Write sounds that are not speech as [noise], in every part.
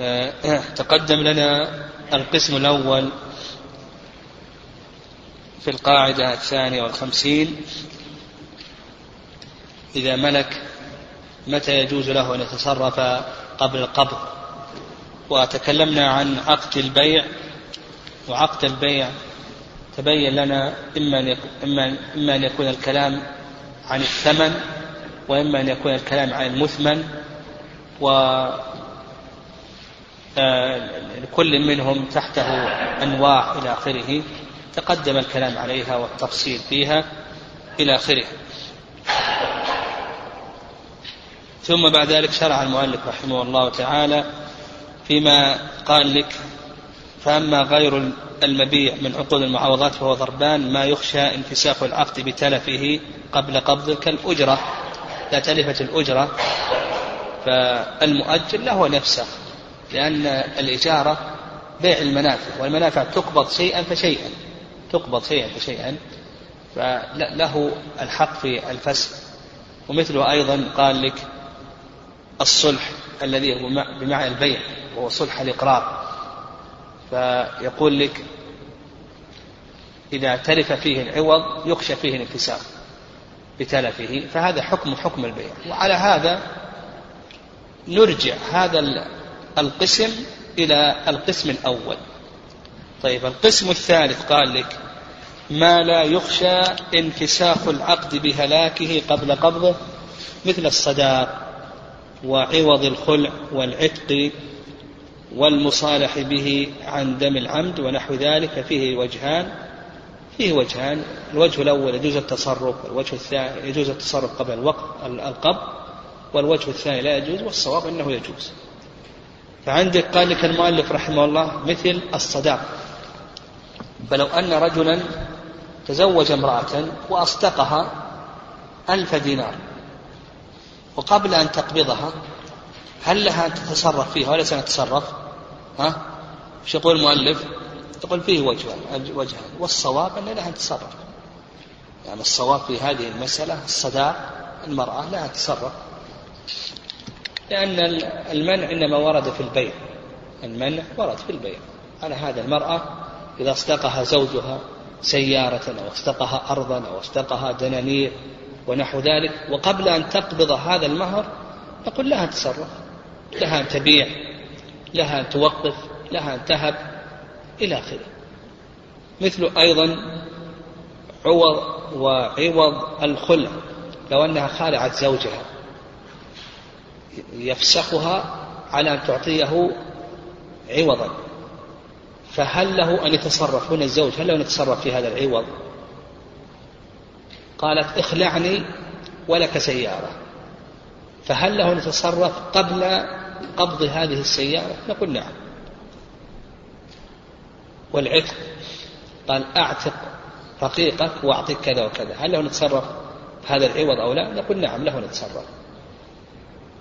آه، تقدم لنا القسم الأول في القاعدة الثانية والخمسين. إذا ملك متى يجوز له أن يتصرف قبل القبض؟ وتكلمنا عن عقد البيع. وعقد البيع تبين لنا إما أن يكون, إما, أن يكون الكلام عن الثمن وإما أن يكون الكلام عن المثمن. و آه، لكل منهم تحته أنواع إلى آخره تقدم الكلام عليها والتفصيل فيها إلى آخره. ثم بعد ذلك شرع المؤلف رحمه الله تعالى فيما قال لك فأما غير المبيع من عقود المعاوضات فهو ضربان ما يخشى انفساخ العقد بتلفه قبل قبضه كالأجرة لا تلفت الأجرة فالمؤجل له نفسه. لأن الإجارة بيع المنافع والمنافع تقبض شيئا فشيئا تقبض شيئا فشيئا فله الحق في الفسخ ومثله أيضا قال لك الصلح الذي هو بمعنى البيع وهو صلح الإقرار. فيقول لك إذا تلف فيه العوض يخشى فيه الانفساخ بتلفه فهذا حكم حكم البيع. وعلى هذا نرجع هذا القسم إلى القسم الأول. طيب القسم الثالث قال لك ما لا يخشى انفساخ العقد بهلاكه قبل قبضه مثل الصداق وعوض الخلع والعتق والمصالح به عن دم العمد ونحو ذلك ففيه وجهان فيه وجهان. الوجه الأول يجوز التصرف والوجه الثاني يجوز التصرف قبل الوقت القبض والوجه الثاني لا يجوز والصواب أنه يجوز. فعندك قال لك المؤلف رحمه الله مثل الصداق. فلو أن رجلا تزوج امرأة وأصدقها ألف دينار وقبل أن تقبضها هل لها أن تتصرف فيها ولا سنتصرف ها؟ إيش يقول المؤلف؟ يقول فيه وجهان وجهان والصواب أن لها أن تتصرف. يعني الصواب في هذه المسألة الصداق المرأة لها تصرف لأن المنع إنما ورد في البيع. المنع ورد في البيع. على هذا المرأة إذا اصدقها زوجها سيارة أو اصدقها أرضا أو اصدقها دنانير ونحو ذلك وقبل أن تقبض هذا المهر نقول لها أن تصرف. لها أن تبيع. لها أن توقف. لها أن تهب. إلى آخره. مثل أيضا عوض وعوض الخلع. لو أنها خالعت زوجها. يفسخها على أن تعطيه عوضا. فهل له أن يتصرف؟ هنا الزوج هل له أن يتصرف في هذا العوض؟ قالت اخلعني ولك سيارة. فهل له أن يتصرف قبل قبض هذه السيارة؟ نقول نعم. والعتق قال أعتق رقيقك وأعطيك كذا وكذا. هل له أن يتصرف هذا العوض أو لا؟ نقول نعم له أن يتصرف.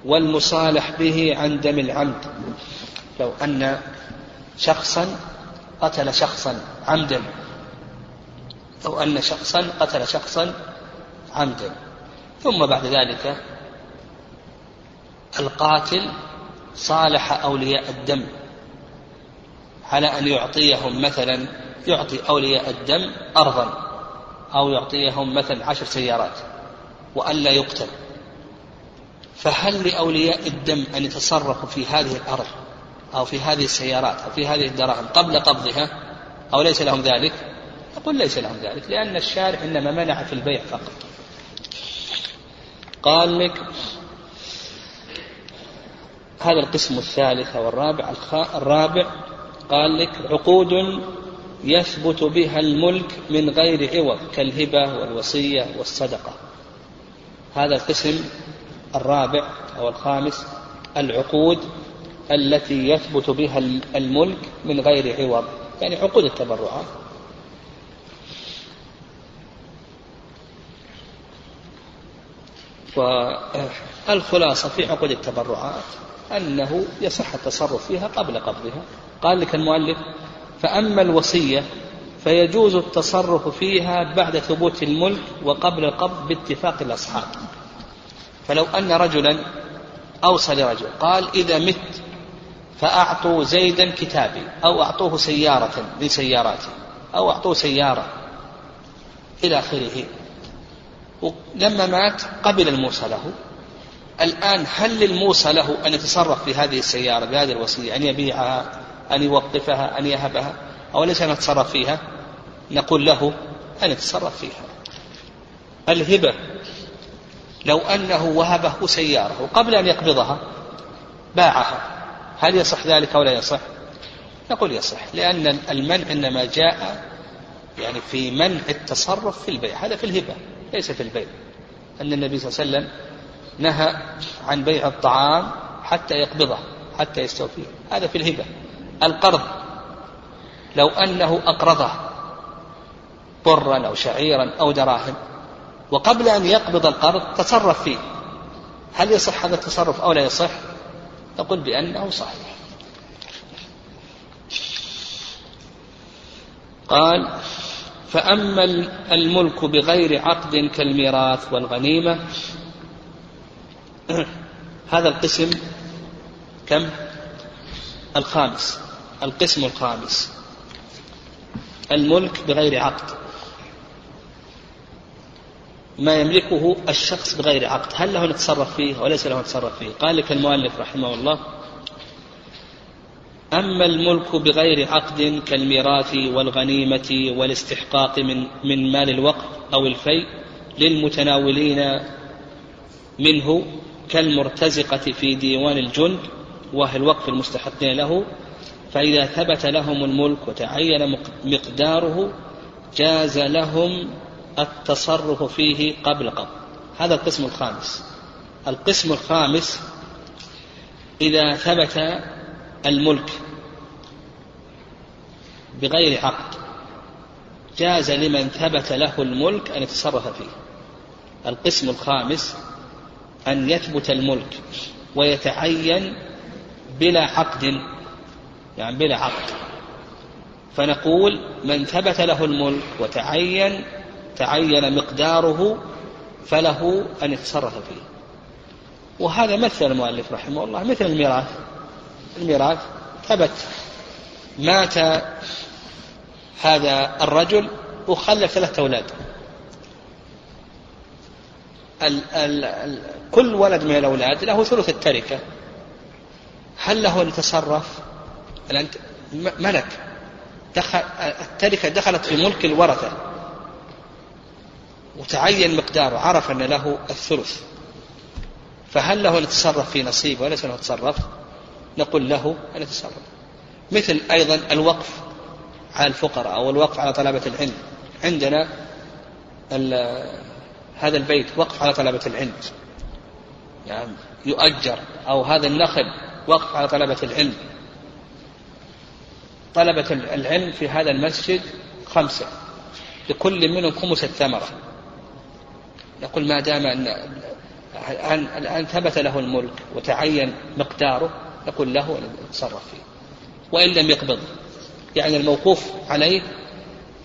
والمصالح به عن دم العمد. لو أن شخصا قتل شخصا عمدا. أو أن شخصا قتل شخصا عمدا. ثم بعد ذلك القاتل صالح أولياء الدم. على أن يعطيهم مثلا يعطي أولياء الدم أرضا أو يعطيهم مثلا عشر سيارات. وألا يقتل. فهل لأولياء الدم أن يتصرفوا في هذه الأرض أو في هذه السيارات أو في هذه الدراهم قبل قبضها أو ليس لهم ذلك؟ يقول ليس لهم ذلك لأن الشارع إنما منع في البيع فقط. قال لك هذا القسم الثالث أو الرابع الرابع قال لك عقود يثبت بها الملك من غير عوض كالهبة والوصية والصدقة. هذا القسم الرابع أو الخامس العقود التي يثبت بها الملك من غير عوض يعني عقود التبرعات. والخلاصة في عقود التبرعات أنه يصح التصرف فيها قبل قبضها. قال لك المؤلف فأما الوصية فيجوز التصرف فيها بعد ثبوت الملك وقبل القبض باتفاق الأصحاب. فلو أن رجلا أوصى لرجل قال إذا مت فأعطوا زيدا كتابي أو أعطوه سيارة من سياراته أو أعطوه سيارة إلى آخره. لما مات قبل الموصى له. الآن هل للموصى له أن يتصرف في هذه السيارة بهذه الوصية أن يبيعها أن يوقفها أن يهبها أو ليس أن يتصرف فيها؟ نقول له أن يتصرف فيها. الهبة لو أنه وهبه سيارة وقبل أن يقبضها باعها. هل يصح ذلك أو لا يصح؟ نقول يصح لأن المنع إنما جاء يعني في منع التصرف في البيع. هذا في الهبة ليس في البيع. أن النبي صلى الله عليه وسلم نهى عن بيع الطعام حتى يقبضه حتى يستوفيه. هذا في الهبة. القرض لو أنه أقرضه برا أو شعيرا أو دراهم وقبل أن يقبض القرض تصرف فيه. هل يصح هذا التصرف أو لا يصح؟ نقول بأنه صحيح. قال فأما الملك بغير عقد كالميراث والغنيمة هذا القسم كم؟ الخامس. القسم الخامس. الملك بغير عقد. ما يملكه الشخص بغير عقد. هل له أن يتصرف فيه وليس له أن يتصرف فيه؟ قال لك المؤلف رحمه الله أما الملك بغير عقد كالميراث والغنيمة والاستحقاق من من مال الوقف أو الفيء للمتناولين منه كالمرتزقة في ديوان الجند وهي الوقف المستحقين له. فإذا ثبت لهم الملك وتعين مقداره جاز لهم التصرف فيه قبل قبل. هذا القسم الخامس. القسم الخامس إذا ثبت الملك بغير عقد جاز لمن ثبت له الملك أن يتصرف فيه. القسم الخامس أن يثبت الملك ويتعين بلا عقد يعني بلا عقد. فنقول من ثبت له الملك وتعين تعين مقداره فله أن يتصرف فيه. وهذا مثل المؤلف رحمه الله مثل الميراث. الميراث ثبت. مات هذا الرجل وخلف ثلاثة أولاد. ال ال ال كل ولد من الأولاد له ثلث التركة. هل له أن يتصرف؟ ملك. دخل التركة دخلت في ملك الورثة. وتعين مقداره عرف أن له الثلث. فهل له أن يتصرف في نصيبه؟ وليس له يتصرف نقول له أن يتصرف. مثل أيضا الوقف على الفقراء أو الوقف على طلبة العلم. عندنا هذا البيت وقف على طلبة العلم. يعني يؤجر. أو هذا النخل وقف على طلبة العلم. طلبة العلم في هذا المسجد خمسة. لكل منهم خمس الثمرة. يقول ما دام أن الآن ثبت له الملك وتعين مقداره نقول له أن يتصرف فيه. وإن لم يقبض يعني الموقوف عليه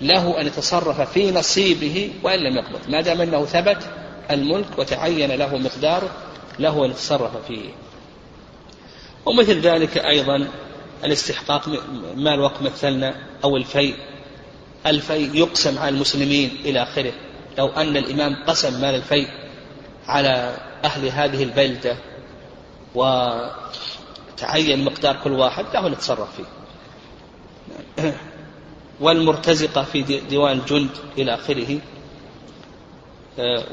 له أن يتصرف في نصيبه وإن لم يقبض. ما دام أنه ثبت الملك وتعين له مقداره له أن يتصرف فيه. ومثل ذلك أيضا الاستحقاق ما الوقت مثلنا أو الفيء الفيء يقسم على المسلمين إلى آخره. لو أن الإمام قسم مال الفيء على أهل هذه البلدة وتعين مقدار كل واحد له نتصرف فيه. والمرتزقة في ديوان الجند إلى آخره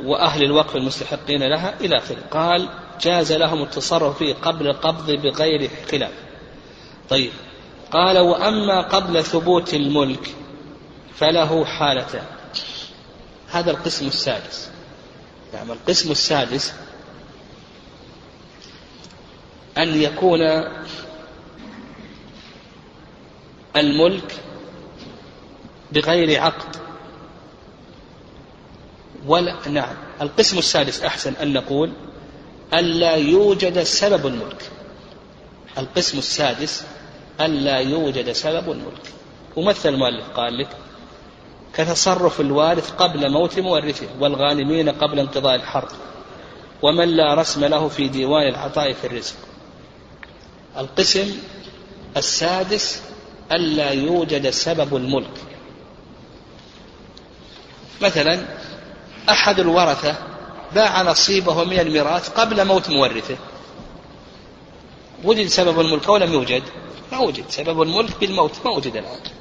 وأهل الوقف المستحقين لها إلى آخره. قال جاز لهم التصرف فيه قبل القبض بغير خلاف طيب قال وأما قبل ثبوت الملك فله حالتان. هذا القسم السادس. نعم القسم السادس أن يكون الملك بغير عقد. ولا نعم القسم السادس أحسن أن نقول ألا يوجد سبب الملك. القسم السادس ألا يوجد سبب الملك. ومثل المؤلف قال لك كتصرف الوارث قبل موت مورثه والغانمين قبل انقضاء الحرب. ومن لا رسم له في ديوان العطاء في الرزق. القسم السادس ألا يوجد سبب الملك. مثلا أحد الورثة باع نصيبه من الميراث قبل موت مورثه. وجد سبب الملك أو لم يوجد؟ ما وجد. سبب الملك بالموت ما وجد الآن.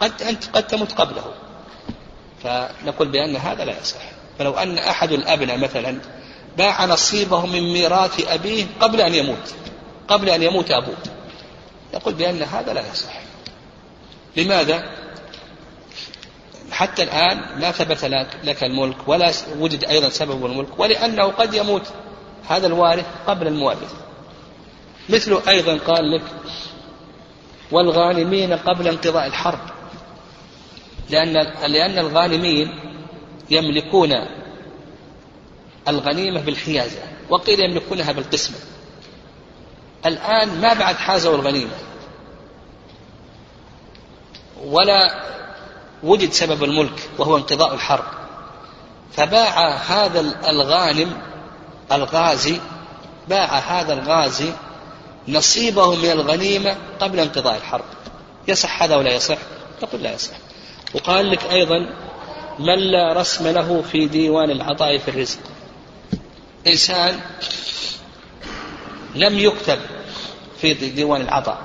قد أنت قد تمت قبله. فنقول بأن هذا لا يصح. فلو أن أحد الأبناء مثلا باع نصيبه من ميراث أبيه قبل أن يموت قبل أن يموت أبوه. نقول بأن هذا لا يصح. لماذا؟ حتى الآن لا ثبت لك الملك ولا وجد أيضا سبب الملك ولأنه قد يموت. هذا الوارث قبل الموارث مثل أيضا قال لك والغانمين قبل انقضاء الحرب. لأن لأن الغانمين يملكون الغنيمة بالحيازة وقيل يملكونها بالقسمة. الآن ما بعد حازوا الغنيمة. ولا وجد سبب الملك وهو انقضاء الحرب. فباع هذا الغانم الغازي باع هذا الغازي نصيبه من الغنيمة قبل انقضاء الحرب. يصح هذا ولا يصح؟ نقول لا يصح. وقال لك أيضا من لا رسم له في ديوان العطاء في الرزق. إنسان لم يكتب في ديوان العطاء.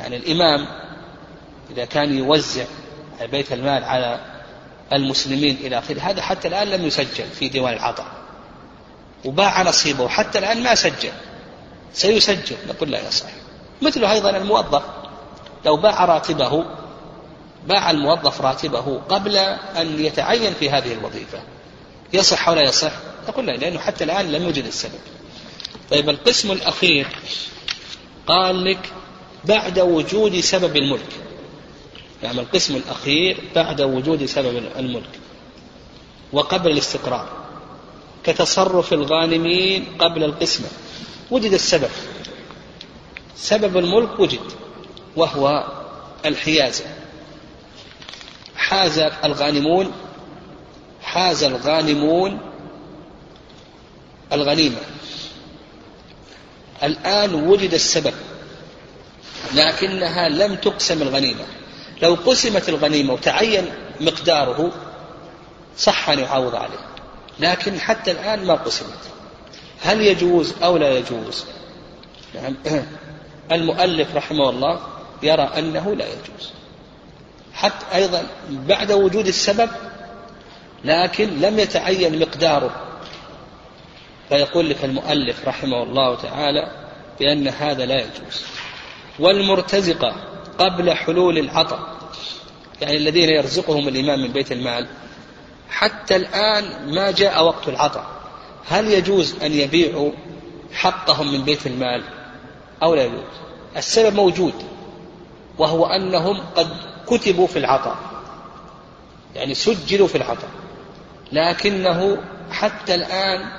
يعني الإمام إذا كان يوزع بيت المال على المسلمين إلى آخره هذا حتى الآن لم يسجل في ديوان العطاء. وباع نصيبه حتى الآن ما سجل. سيسجل. نقول لا يصح مثله أيضا الموظف. لو باع راتبه باع الموظف راتبه قبل أن يتعين في هذه الوظيفة. يصح ولا يصح؟ نقول لا لأنه حتى الآن لم يوجد السبب. طيب القسم الأخير قال لك بعد وجود سبب الملك. يعني القسم الأخير بعد وجود سبب الملك. وقبل الاستقرار. كتصرف الغانمين قبل القسمة. وجد السبب. سبب الملك وجد وهو الحيازة حاز الغانمون حاز الغانمون الغنيمة. الآن وجد السبب لكنها لم تقسم الغنيمة. لو قسمت الغنيمة وتعين مقداره صح أن يعوض عليه لكن حتى الآن ما قسمت. هل يجوز أو لا يجوز؟ نعم. [clears throat] المؤلف رحمه الله يرى أنه لا يجوز. حتى أيضا بعد وجود السبب لكن لم يتعين مقداره. فيقول لك المؤلف رحمه الله تعالى بأن هذا لا يجوز. والمرتزقة قبل حلول العطاء يعني الذين يرزقهم الإمام من بيت المال حتى الآن ما جاء وقت العطاء هل يجوز أن يبيعوا حقهم من بيت المال أو لا يجوز؟ السبب موجود وهو أنهم قد كتبوا في العطاء يعني سجلوا في العطاء لكنه حتى الآن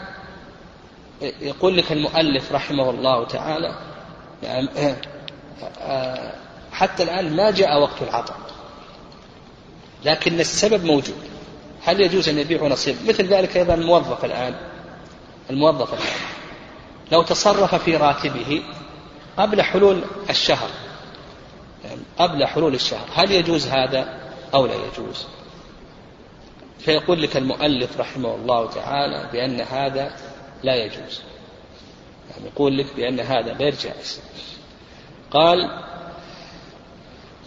يقول لك المؤلف رحمه الله تعالى يعني حتى الآن ما جاء وقت العطاء لكن السبب موجود. هل يجوز أن يبيعوا نصيب؟ مثل ذلك أيضا الموظف الآن. الموظف. الآن لو تصرف في راتبه قبل حلول الشهر قبل حلول الشهر هل يجوز هذا أو لا يجوز؟ فيقول لك المؤلف رحمه الله تعالى بأن هذا لا يجوز. يعني يقول لك بأن هذا غير جائز. قال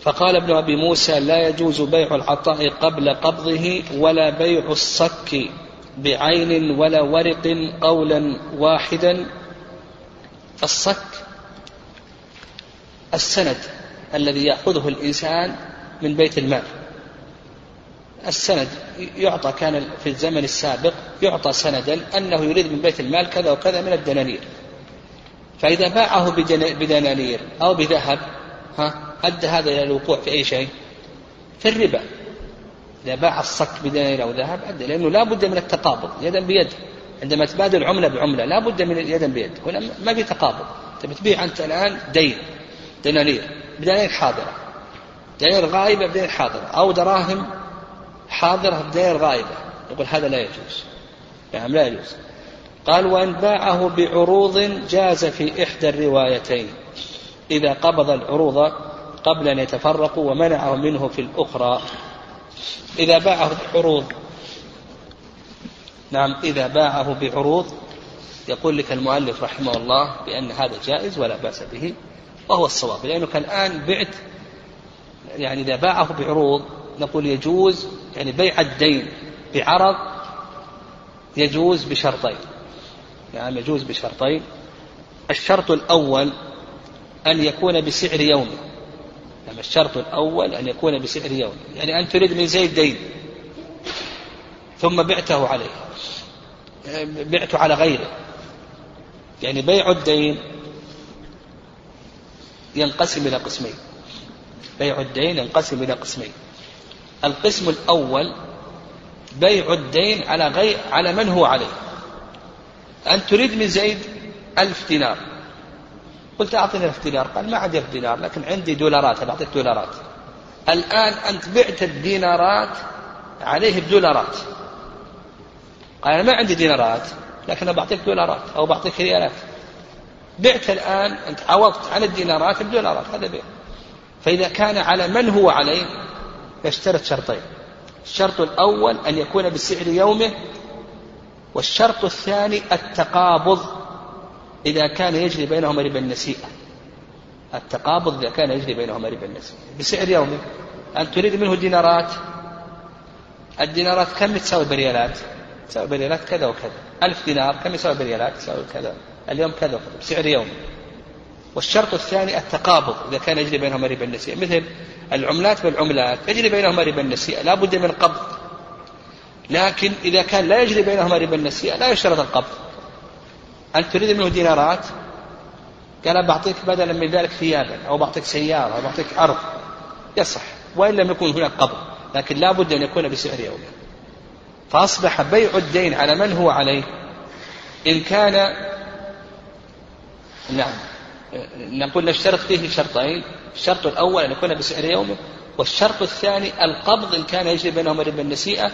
فقال ابن أبي موسى لا يجوز بيع العطاء قبل قبضه ولا بيع الصك بعين ولا ورق قولا واحدا الصك السند الذي يأخذه الإنسان من بيت المال. السند يعطى كان في الزمن السابق يعطى سندا أنه يريد من بيت المال كذا وكذا من الدنانير. فإذا باعه بدنانير أو بذهب ها أدى هذا إلى الوقوع في أي شيء؟ في الربا. إذا باع الصك بدنانير أو ذهب أدى لأنه لا بد من التقابض يدا بيد. عندما تبادل عملة بعملة لا بد من يدا بيد. هنا ما في تقابض. تبي تبيع أنت الآن دين دنانير بدنانير حاضرة. دنانير غائبة بدنانير حاضرة. أو دراهم حاضرة بدنانير غائبة. يقول هذا لا يجوز. نعم لا يجوز. قال وإن باعه بعروض جاز في إحدى الروايتين. إذا قبض العروض قبل أن يتفرقوا ومنعه منه في الأخرى. إذا باعه بعروض. نعم إذا باعه بعروض يقول لك المؤلف رحمه الله بأن هذا جائز ولا بأس به وهو الصواب. لأنك الآن بعت يعني إذا باعه بعروض نقول يجوز يعني بيع الدين بعرض يجوز بشرطين. يعني يجوز بشرطين. الشرط الأول أن يكون بسعر يومه يعني الشرط الأول أن يكون بسعر يومه يعني أن تريد من زيد دين. ثم بعته عليه. بعته على غيره. يعني بيع الدين ينقسم إلى قسمين. بيع الدين ينقسم إلى قسمين. القسم الأول بيع الدين على غير على من هو عليه. أن تريد من زيد ألف دينار. قلت أعطني ألف دينار قال ما عندي ألف دينار لكن عندي دولارات بعطيك دولارات. الآن أنت بعت الدينارات عليه بدولارات. قال أنا ما عندي دينارات لكن أنا بعطيك دولارات أو بعطيك ريالات. بعت الآن أنت عوضت عن الدينارات بدولارات هذا بيع. فإذا كان على من هو عليه يشترط شرطين. الشرط الأول أن يكون بسعر يومه والشرط الثاني التقابض إذا كان يجري بينهما ربا النسيئة التقابض إذا كان يجري بينهما ربا النسيئة بسعر يومه أن تريد منه دينارات؟ الدينارات كم تساوي بريالات؟ تساوي بريالات كذا وكذا. ألف دينار كم يساوي بريالات؟ تساوي كذا. اليوم كذا وكذا. بسعر يومي. والشرط الثاني التقابض إذا كان يجري بينهما ربا النسيئة مثل العملات بالعملات يجري بينهما ربا النسيئة لا بد من قبض. لكن إذا كان لا يجري بينهما ربا النسيئة لا يشترط القبض. أنت تريد منه دينارات؟ قال بعطيك بدلا من ذلك ثيابا أو بعطيك سيارة أو بعطيك أرض. يصح وإن لم يكن هناك قبض لكن لا بد أن يكون بسعر يومي. فأصبح بيع الدين على من هو عليه؟ إن كان نعم نقول نشترط فيه شرطين. الشرط الأول أن يكون بسعر يومه والشرط الثاني القبض إن كان يجري بينهما ربا النسيئة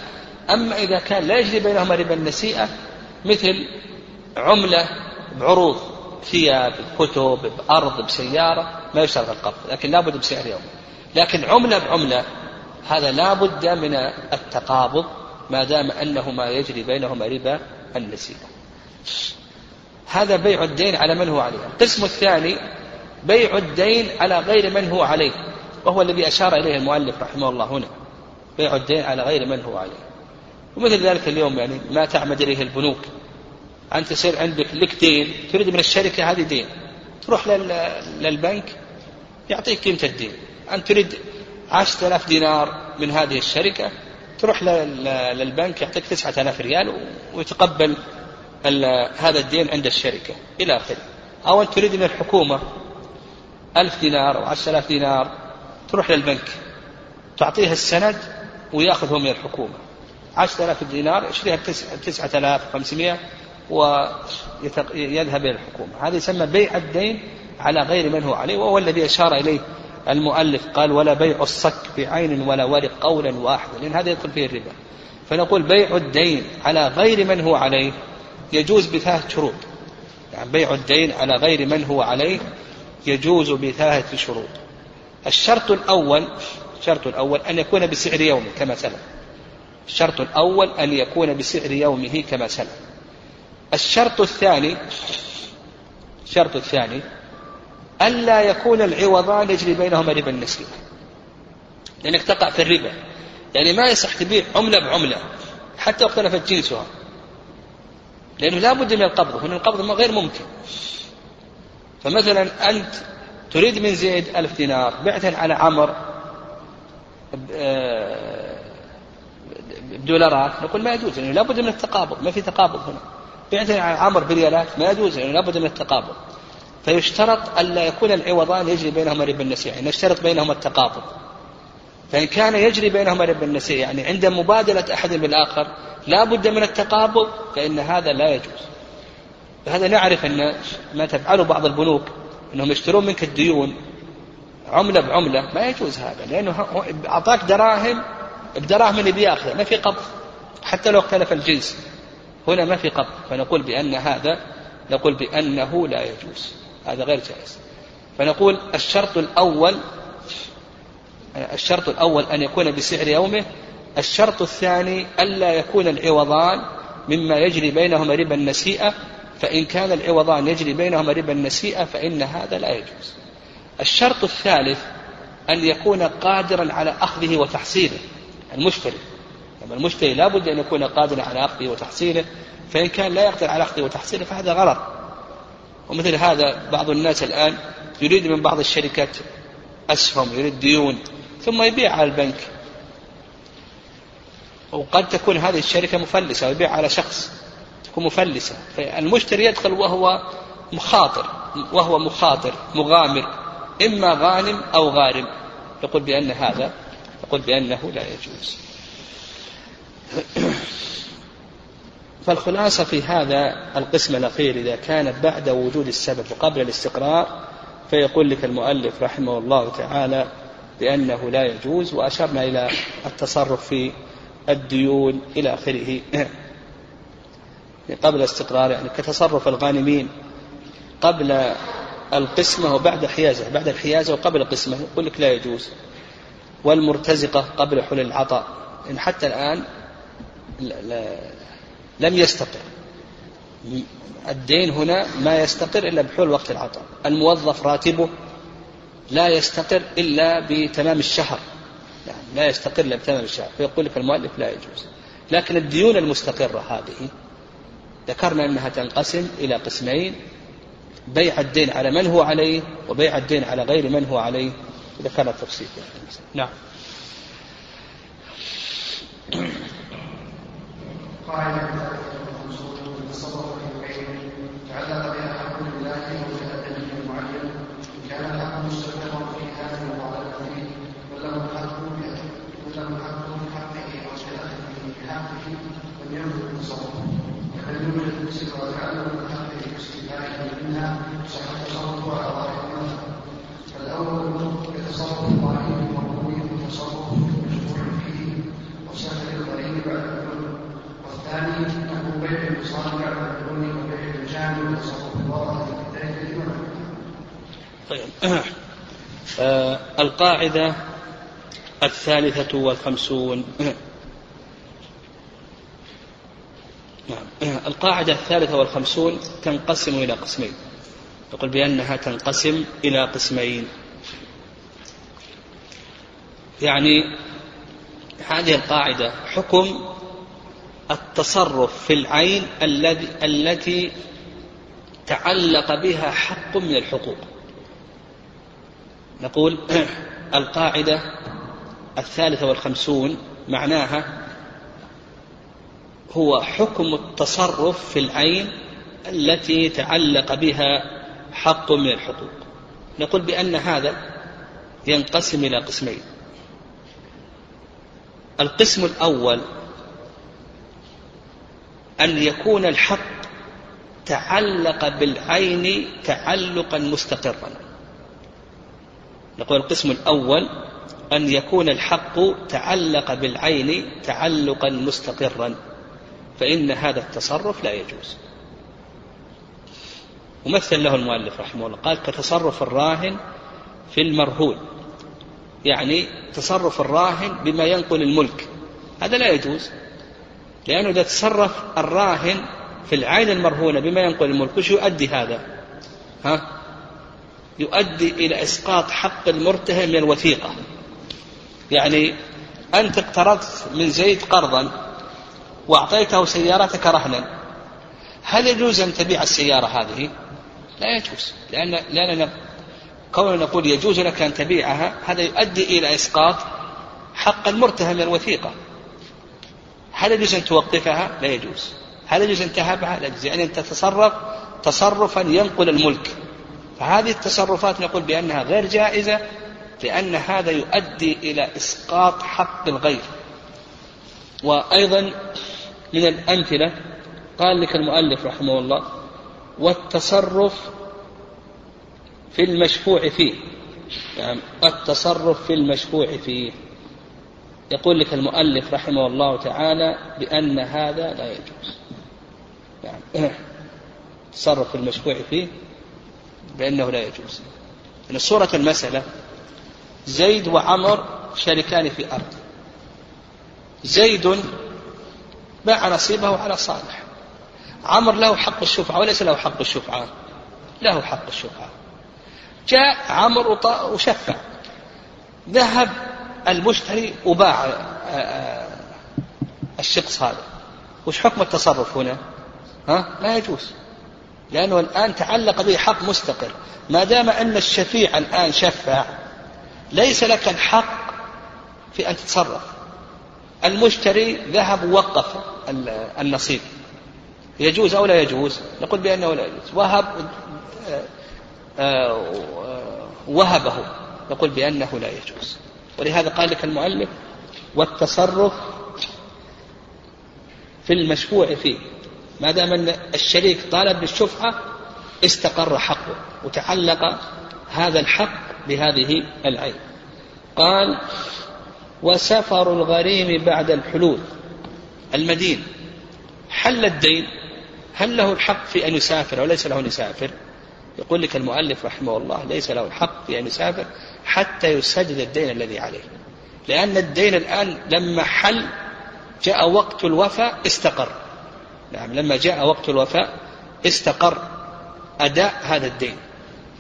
أما إذا كان لا يجري بينهما ربا النسيئة مثل عملة بعروض ثياب بكتب بأرض بسيارة ما يشترط القبض لكن لابد بسعر يوم لكن عملة بعملة هذا لابد من التقابض ما دام أنه ما يجري بينهما ربا النسيئة هذا بيع الدين على من هو عليه. القسم الثاني بيع الدين على غير من هو عليه وهو الذي أشار إليه المؤلف رحمه الله هنا. بيع الدين على غير من هو عليه. ومثل ذلك اليوم يعني ما تعمد إليه البنوك. أنت يصير عندك لك دين تريد من الشركة هذه دين. تروح للبنك يعطيك قيمة الدين. أنت تريد عشرة آلاف دينار من هذه الشركة تروح للبنك يعطيك تسعة آلاف ريال ويتقبل هذا الدين عند الشركة إلى آخره. أو أن تريد من الحكومة ألف دينار أو عشرة آلاف دينار تروح للبنك. تعطيه السند ويأخذه من الحكومة. عشرة آلاف دينار يشتريها بتسعة آلاف وخمسمائة ويذهب إلى الحكومة. هذا يسمى بيع الدين على غير من هو عليه وهو الذي أشار إليه المؤلف قال ولا بيع الصك بعين ولا ورق قولا واحدا. لأن هذا يدخل فيه الربا. فنقول بيع الدين على غير من هو عليه يجوز بثلاث شروط. يعني بيع الدين على غير من هو عليه يجوز بثلاثة شروط. الشرط الأول الشرط الأول أن يكون بسعر يومه كما سلف. الشرط الأول أن يكون بسعر يومه كما سلف. الشرط الثاني الشرط الثاني ألا يكون العوضان يجري بينهما ربا النسيئة لأنك تقع في الربا. يعني ما يصح تبيع عملة بعملة حتى اختلفت جنسها. لأنه لا بد من القبض هنا القبض غير ممكن. فمثلا أنت تريد من زيد ألف دينار بعته على عمر بدولارات نقول ما يجوز لأنه لا بد من التقابض ما في تقابض هنا. بعته على عمر بريالات ما يجوز لأنه لا بد من التقابض فيشترط ألا يكون العوضان يجري بينهما ربا النسيئة يعني نشترط بينهما التقابض فإن كان يجري بينهما ربا النسيئة يعني عند مبادلة أحد بالآخر لا بد من التقابض فإن هذا لا يجوز. فهذا نعرف أن ما تفعله بعض البنوك أنهم يشترون منك الديون عملة بعملة ما يجوز هذا لأنه أعطاك دراهم بدراهم اللي بياخذها ما في قبض حتى لو اختلف الجنس. هنا ما في قبض. فنقول بأن هذا نقول بأنه لا يجوز. هذا غير جائز. فنقول الشرط الأول الشرط الأول أن يكون بسعر يومه. الشرط الثاني ألا يكون العوضان مما يجري بينهما ربا النسيئة. فإن كان العوضان يجري بينهما ربا النسيئة فإن هذا لا يجوز. الشرط الثالث أن يكون قادرا على أخذه وتحصيله المشتري. أما المشتري لا بد أن يكون قادرا على أخذه وتحصيله فإن كان لا يقدر على أخذه وتحصيله فهذا غلط. ومثل هذا بعض الناس الآن يريد من بعض الشركات أسهم يريد ديون ثم يبيع على البنك. وقد تكون هذه الشركة مفلسة ويبيع على شخص تكون مفلسة. فالمشتري يدخل وهو مخاطر وهو مخاطر مغامر إما غانم أو غارم. يقول بأن هذا يقول بأنه لا يجوز. [coughs] فالخلاصة في هذا القسم الأخير إذا كانت بعد وجود السبب وقبل الاستقرار فيقول لك المؤلف رحمه الله تعالى بأنه لا يجوز وأشرنا إلى التصرف في الديون إلى آخره. [coughs] قبل استقرار يعني كتصرف الغانمين قبل القسمة وبعد حيازة بعد الحيازة وقبل القسمة يقول لك لا يجوز. والمرتزقة قبل حلول العطاء. إن حتى الآن لم يستقر. الدين هنا ما يستقر إلا بحلول وقت العطاء. الموظف راتبه لا يستقر إلا بتمام الشهر. يعني لا يستقر إلا بتمام الشهر. فيقول لك المؤلف لا يجوز. لكن الديون المستقرة هذه ذكرنا أنها تنقسم إلى قسمين. بيع الدين على من هو عليه وبيع الدين على غير من هو عليه. ذكرنا التفصيل نعم. قاعدة تعلق بها حق لله وجهة معين كان الحق مستقرا في هذا المعادلة فيه وله الحق وله الحق في حقه بحقه ولينظر التصرف وقد يوجد المسلم وتعلم بحقه باستيفائه منها. صح التصرف على ظاهر فالأول يتصرف الظاهر المرضي والتصرف المشروع فيه وسهل الغريب بعد الظلم والثاني طيب. [clears throat] آه القاعدة الثالثة والخمسون. [clears throat] نعم. [clears throat] القاعدة الثالثة والخمسون تنقسم إلى قسمين. يقول بأنها تنقسم إلى قسمين. يعني هذه القاعدة حكم التصرف في العين الذي التي تعلق بها حق من الحقوق. نقول [clears throat] القاعدة الثالثة والخمسون معناها هو حكم التصرف في العين التي تعلق بها حق من الحقوق. نقول بأن هذا ينقسم إلى قسمين. القسم الأول أن يكون الحق تعلق بالعين تعلقا مستقرا. نقول القسم الأول أن يكون الحق تعلق بالعين تعلقا مستقرا فإن هذا التصرف لا يجوز. ومثل له المؤلف رحمه الله قال كتصرف الراهن في المرهون يعني تصرف الراهن بما ينقل الملك. هذا لا يجوز. لأنه إذا تصرف الراهن في العين المرهونة بما ينقل الملك وش يؤدي هذا؟ ها؟ يؤدي إلى إسقاط حق المرتهن من الوثيقة. يعني أنت اقترضت من زيد قرضا وأعطيته سيارتك رهنا. هل يجوز أن تبيع السيارة هذه؟ لا يجوز. لأن لأننا كوننا نقول يجوز لك أن تبيعها هذا يؤدي إلى إسقاط حق المرتهن من الوثيقة. هل يجوز أن توقفها؟ لا يجوز. هل يجوز أن تهبها؟ لا يجوز. يعني أن تتصرف تصرفا ينقل الملك. فهذه التصرفات نقول بأنها غير جائزة لأن هذا يؤدي إلى إسقاط حق الغير. وأيضا من الأمثلة قال لك المؤلف رحمه الله والتصرف في المشفوع فيه. يعني التصرف في المشفوع فيه. يقول لك المؤلف رحمه الله تعالى بأن هذا لا يجوز. يعني [clears throat] التصرف في المشفوع فيه بأنه لا يجوز. أن صورة المسألة زيد وعمر شريكان في أرض. زيد باع نصيبه على صالح. عمر له حق الشفعة وليس له حق الشفعة. له حق الشفعة. جاء عمر وشفع. ذهب المشتري وباع آه، آه، الشخص هذا. وش حكم التصرف هنا؟ ها؟ لا يجوز. لأنه الآن تعلق به حق مستقر ما دام أن الشفيع الآن شفع ليس لك الحق في أن تتصرف. المشتري ذهب ووقف النصيب. يجوز أو لا يجوز؟ نقول بأنه لا يجوز. وهب آه، وهبه. نقول بأنه لا يجوز. ولهذا قال لك المؤلف والتصرف في المشفوع فيه. ما دام أن الشريك طالب بالشفعة استقر حقه وتعلق هذا الحق بهذه العين. قال وسفر الغريم بعد الحلول المدين. حل الدين هل له الحق في أن يسافر أو ليس له أن يسافر؟ يقول لك المؤلف رحمه الله ليس له الحق في أن يسافر. حتى يسدد الدين الذي عليه. لأن الدين الآن لما حل جاء وقت الوفاء استقر. نعم لما جاء وقت الوفاء استقر أداء هذا الدين.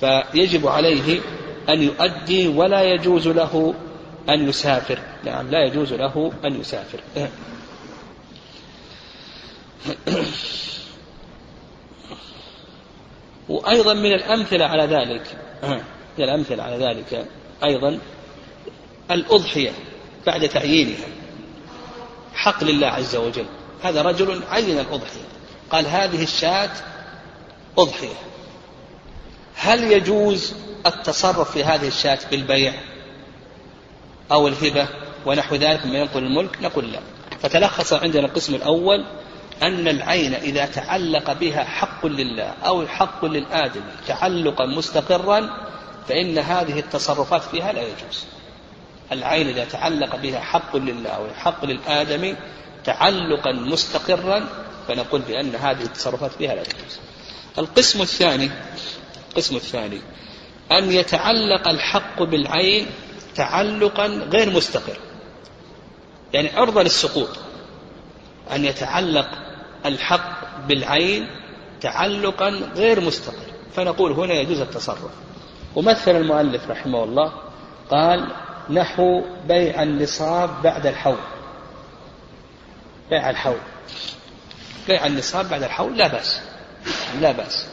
فيجب عليه أن يؤدي ولا يجوز له أن يسافر. نعم لا يجوز له أن يسافر. [coughs] وأيضا من الأمثلة على ذلك. [coughs] من الأمثلة على ذلك. أيضا الأضحية بعد تعيينها حق لله عز وجل. هذا رجل عين الأضحية قال هذه الشاة أضحية. هل يجوز التصرف في هذه الشاة بالبيع أو الهبة ونحو ذلك مما ينقل الملك؟ نقول لا. فتلخص عندنا القسم الأول أن العين إذا تعلق بها حق لله أو حق للآدم تعلقا مستقرا فإن هذه التصرفات فيها لا يجوز. العين إذا تعلق بها حق لله أو حق للآدم تعلقا مستقرا فنقول بأن هذه التصرفات فيها لا تجوز القسم الثاني القسم الثاني أن يتعلق الحق بالعين تعلقا غير مستقر. يعني عرضة للسقوط. أن يتعلق الحق بالعين تعلقا غير مستقر. فنقول هنا يجوز التصرف. ومثل المؤلف رحمه الله قال نحو بيع النصاب بعد الحول. بيع الحول. بيع النصاب بعد الحول لا بأس. لا بأس.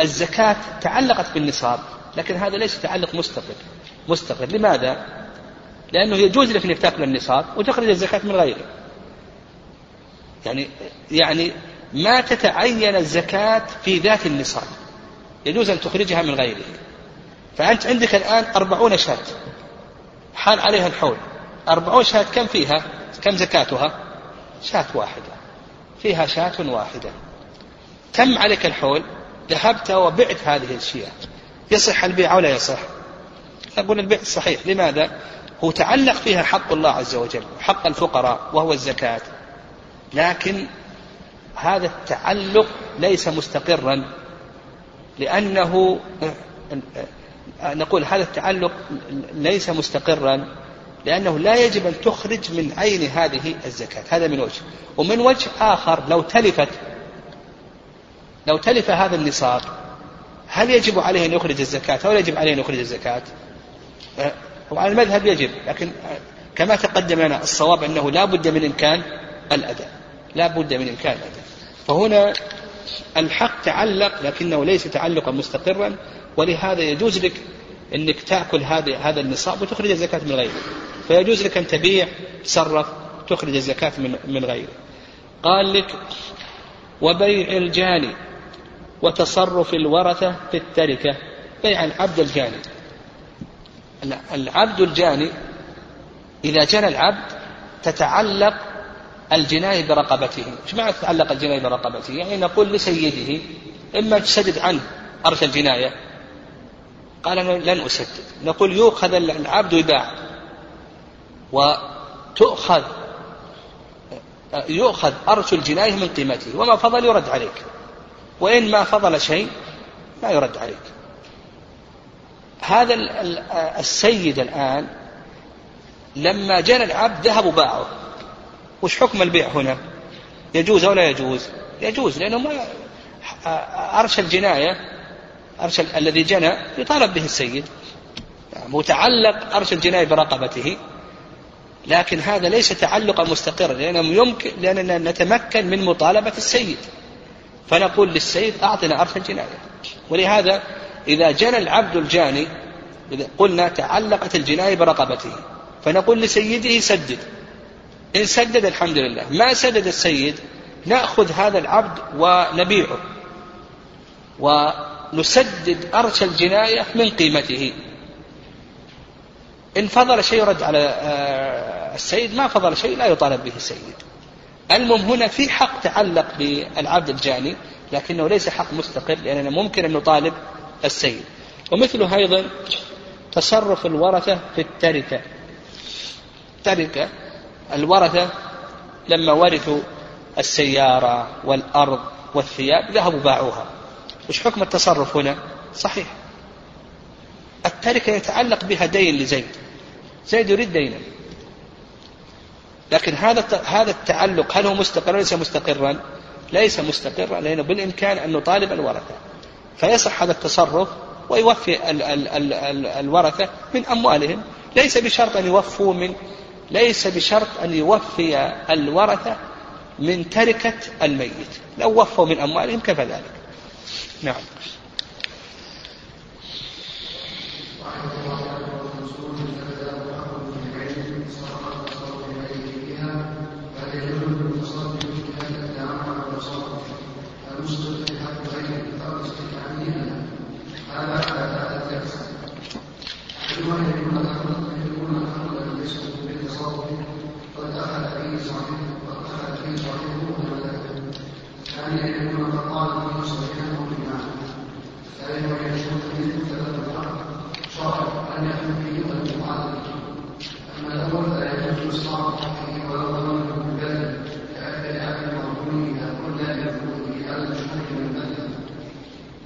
الزكاة تعلقت بالنصاب لكن هذا ليس تعلق مستقر مستقر لماذا؟ لأنه يجوز لك أنك تأكل النصاب وتخرج الزكاة من غيره. يعني يعني ما تتعين الزكاة في ذات النصاب. يجوز أن تخرجها من غيره فأنت عندك الآن أربعون شاة. حال عليها الحول. أربعون شاة كم فيها؟ كم زكاتها؟ شاة واحدة. فيها شاة واحدة. تم عليك الحول؟ ذهبت وبعت هذه الشياة. يصح البيع ولا يصح؟ نقول البيع صحيح. لماذا؟ هو تعلق فيها حق الله عز وجل حق الفقراء وهو الزكاة. لكن هذا التعلق ليس مستقرا لأنه نقول هذا التعلق ليس مستقرا لأنه لا يجب أن تخرج من عين هذه الزكاة. هذا من وجه. ومن وجه آخر لو تلفت لو تلف هذا النصاب هل يجب عليه أن يخرج الزكاة أو لا يجب عليه أن يخرج الزكاة؟ وعلى المذهب يجب لكن كما تقدم لنا الصواب أنه لا بد من إمكان الأداء. لا بد من إمكان. فهنا الحق تعلق لكنه ليس تعلقا مستقرا ولهذا يجوز لك إنك تأكل هذا هذا النصاب وتخرج الزكاة من غيره. فيجوز لك أن تبيع تصرف تخرج الزكاة من من غيره. قال لك وبيع الجاني وتصرف الورثة في التركة. بيع العبد الجاني. العبد الجاني إذا جنى العبد تتعلق الجناية برقبته. إيش معنى تتعلق الجناية برقبته؟ يعني نقول لسيده إما تسدد عنه أرث الجناية. قال أنا لن أسدد نقول يؤخذ العبد ويباع. وتؤخذ يؤخذ أرث الجناية من قيمته. وما فضل يرد عليك. وإن ما فضل شيء لا يرد عليك. هذا السيد الآن لما جنى العبد ذهب وباعه. وش حكم البيع هنا؟ يجوز أو لا يجوز؟ يجوز لأنه ما أرش الجناية أرش الذي جنى يطالب به السيد. متعلق أرش الجناية برقبته. لكن هذا ليس تعلقا مستقرا لأنه يمكن لأننا نتمكن من مطالبة السيد. فنقول للسيد أعطنا أرش الجناية. ولهذا إذا جنى العبد الجاني قلنا تعلقت الجناية برقبته فنقول لسيده سدد. إن سدد الحمد لله. ما سدد السيد نأخذ هذا العبد ونبيعه. ونسدد أرش الجناية من قيمته. إن فضل شيء يرد على آه، السيد ما فضل شيء لا يطالب به السيد. المهم هنا في حق تعلق بالعبد الجاني لكنه ليس حق مستقر لأننا ممكن أن نطالب السيد. ومثله أيضا تصرف الورثة في التركة. تركة الورثة لما ورثوا السيارة والأرض والثياب ذهبوا باعوها. وش حكم التصرف هنا؟ صحيح. التركة يتعلق بها دين لزيد. زيد يريد دينا. لكن هذا هذا التعلق هل هو مستقر ليس مستقرا؟ ليس مستقرا لأنه بالإمكان أن نطالب الورثة. فيصح هذا التصرف ويوفي ال ال ال ال الورثة من أموالهم. ليس بشرط أن يوفوا من ليس بشرط أن يوفي الورثة من تركة الميت. لو وفوا من أموالهم كفى ذلك. نعم.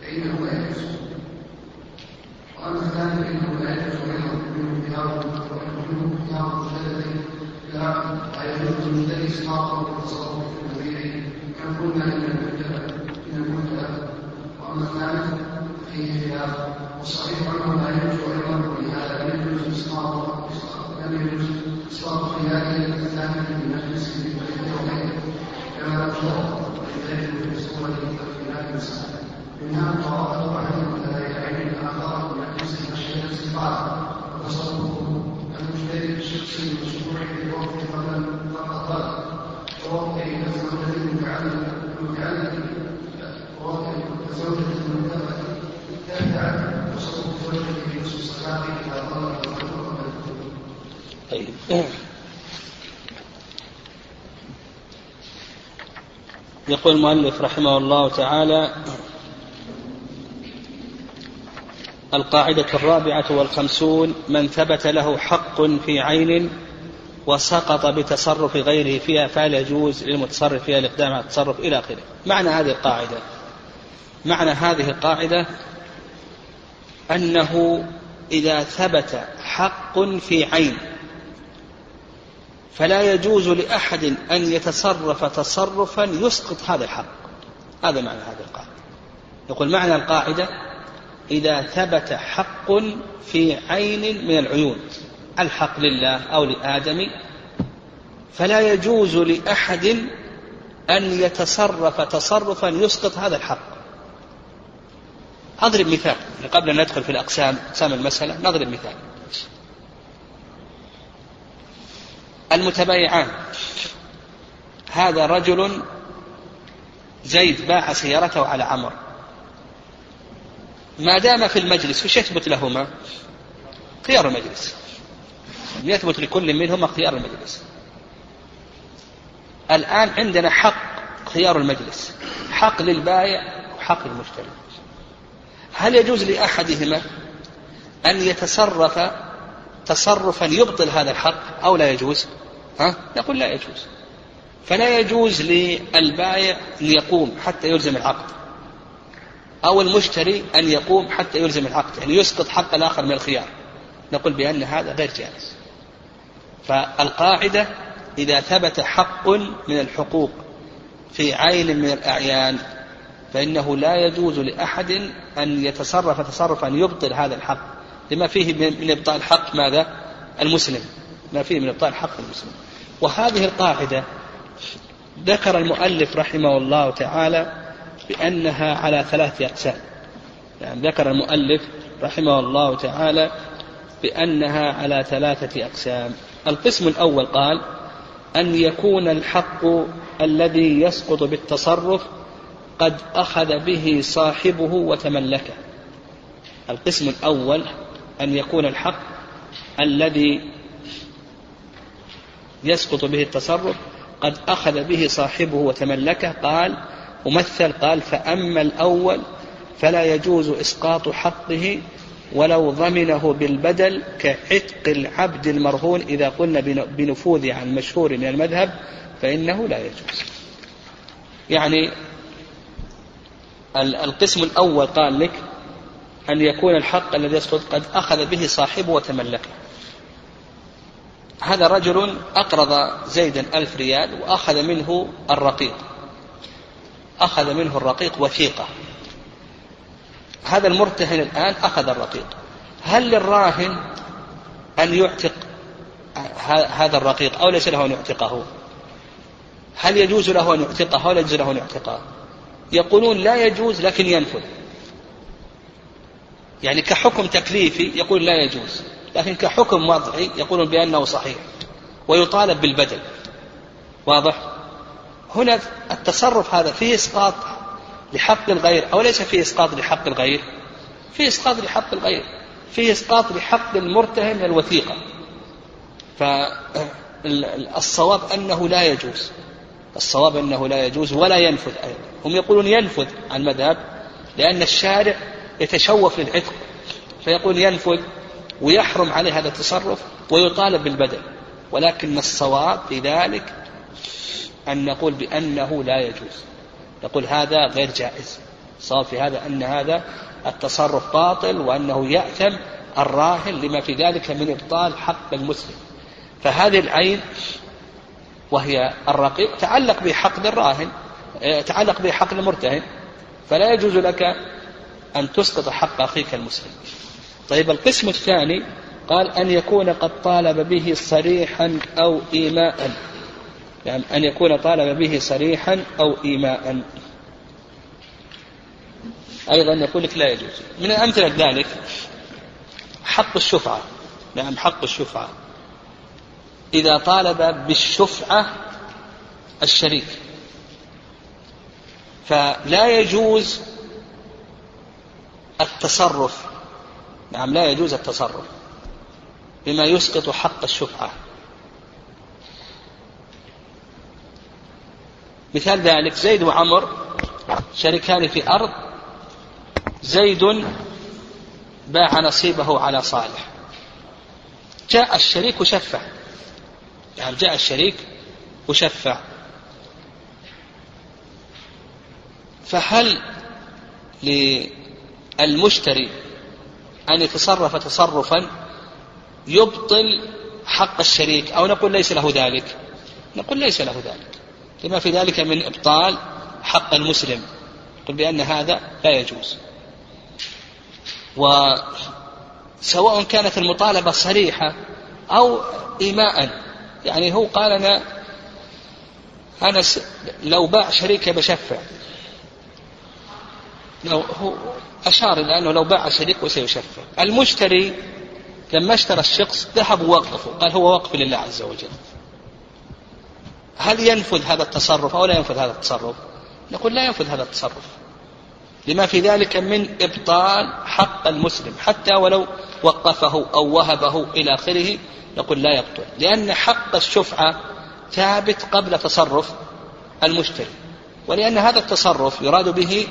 فإنه وأما الثاني فإنه لا يجوز ويحرم منه خيار ويحرم منه خيار الثلاثة لا ويجوز المبتدئ إسقاطه والتصرف في المبيع كم قلنا إن المبتدأ من المبتدأ وأما الثالث فيه خلاف والصحيح أنه لا يجوز أيضا ولهذا لم يجوز إسقاطه لم يجوز إسقاط خياره الثاني من مجلس يقول المؤلف رحمه الله تعالى القاعدة الرابعة والخمسون من ثبت له حق في عين وسقط بتصرف غيره فيها فلا يجوز للمتصرف فيها الإقدام على التصرف إلى آخره؟ معنى هذه القاعدة معنى هذه القاعدة أنه إذا ثبت حق في عين فلا يجوز لأحد أن يتصرف تصرفا يسقط هذا الحق. هذا معنى هذه القاعدة. يقول معنى القاعدة إذا ثبت حق في عين من العيون الحق لله أو لآدم فلا يجوز لأحد أن يتصرف تصرفا يسقط هذا الحق. أضرب مثال قبل أن ندخل في الأقسام أقسام المسألة نضرب مثال. المتبايعان. هذا رجل زيد باع سيارته على عمر. ما دام في المجلس وش يثبت لهما؟ خيار المجلس. يثبت لكل منهما خيار المجلس. الآن عندنا حق خيار المجلس. حق للبائع وحق للمشتري. هل يجوز لأحدهما أن يتصرف تصرفا يبطل هذا الحق أو لا يجوز؟ ها؟ نقول لا يجوز. فلا يجوز للبائع أن يقوم حتى يلزم العقد. أو المشتري أن يقوم حتى يلزم العقد يعني يسقط حق الآخر من الخيار. نقول بأن هذا غير جائز. فالقاعدة إذا ثبت حق من الحقوق في عين من الأعيان فإنه لا يجوز لأحد أن يتصرف تصرفا يبطل هذا الحق. لما فيه من إبطال حق ماذا؟ المسلم. ما فيه من إبطال حق المسلم. وهذه القاعدة ذكر المؤلف رحمه الله تعالى بأنها على ثلاثة أقسام. يعني ذكر المؤلف رحمه الله تعالى بأنها على ثلاثة أقسام. القسم الأول قال أن يكون الحق الذي يسقط بالتصرف قد أخذ به صاحبه وتملكه. القسم الأول أن يكون الحق الذي يسقط به التصرف قد أخذ به صاحبه وتملكه قال ممثل قال فأما الأول فلا يجوز إسقاط حقه ولو ضمنه بالبدل كعتق العبد المرهون. إذا قلنا بنفوذ عن مشهور من المذهب فإنه لا يجوز. يعني القسم الأول قال لك أن يكون الحق الذي يسقط قد أخذ به صاحبه وتملكه. هذا رجل أقرض زيدا ألف ريال وأخذ منه الرقيق. أخذ منه الرقيق وثيقة. هذا المرتهن الآن أخذ الرقيق. هل للراهن أن يعتق هذا الرقيق أو ليس له أن يعتقه؟ هل يجوز له أن يعتقه أو يجوز له أن يعتقه؟ يقولون لا يجوز لكن ينفذ. يعني كحكم تكليفي يقول لا يجوز. لكن كحكم وضعي يقولون بأنه صحيح ويطالب بالبدل. واضح؟ هنا التصرف هذا فيه إسقاط لحق الغير أو ليس فيه إسقاط لحق الغير؟ فيه إسقاط لحق الغير فيه إسقاط لحق المرتهن الوثيقة. فالصواب أنه لا يجوز الصواب أنه لا يجوز ولا ينفذ أيضا. هم يقولون ينفذ عن المذهب لأن الشارع يتشوف للعتق فيقول ينفذ ويحرم عليه هذا التصرف ويطالب بالبدل ولكن الصواب في ذلك أن نقول بأنه لا يجوز. نقول هذا غير جائز. الصواب في هذا أن هذا التصرف باطل وأنه يأثم الراهن لما في ذلك من إبطال حق المسلم. فهذه العين وهي الرقيق تعلق بحق الراهن آه، تعلق بحق المرتهن. فلا يجوز لك أن تسقط حق أخيك المسلم. طيب القسم الثاني قال أن يكون قد طالب به صريحا أو إيماء. يعني أن يكون طالب به صريحا أو إيماء. أيضا يقول لك لا يجوز. من أمثلة ذلك حق الشفعة. نعم حق الشفعة. إذا طالب بالشفعة الشريك. فلا يجوز التصرف نعم لا يجوز التصرف بما يسقط حق الشفعة مثال ذلك زيد وعمر شريكان في أرض زيد باع نصيبه على صالح. جاء الشريك وشفع. يعني جاء الشريك وشفع. فهل للمشتري أن يتصرف تصرفا يبطل حق الشريك أو نقول ليس له ذلك. نقول ليس له ذلك. لما في ذلك من إبطال حق المسلم. قل بأن هذا لا يجوز. وسواء كانت المطالبة صريحة أو إيماء. يعني هو قال أنا أنا لو باع شريكه بشفع. لو هو أشار إلى أنه لو باع شريك وسيشفع. المشتري لما اشترى الشخص ذهب ووقفه. قال هو وقف لله عز وجل. هل ينفذ هذا التصرف أو لا ينفذ هذا التصرف؟ نقول لا ينفذ هذا التصرف. لما في ذلك من إبطال حق المسلم. حتى ولو وقفه أو وهبه إلى آخره نقول لا يبطل لأن حق الشفعة ثابت قبل تصرف المشتري. ولأن هذا التصرف يراد به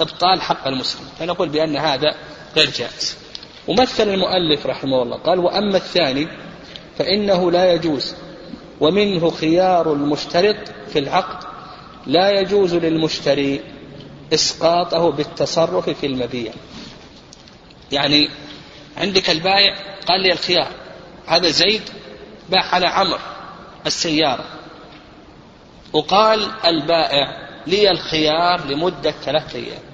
إبطال حق المسلم. فنقول بأن هذا غير جائز. ومثل المؤلف رحمه الله قال وأما الثاني فإنه لا يجوز ومنه خيار المشترط في العقد لا يجوز للمشتري إسقاطه بالتصرف في المبيع. يعني عندك البائع قال لي الخيار هذا زيد باع على عمر السيارة. وقال البائع لي الخيار لمدة ثلاثة أيام.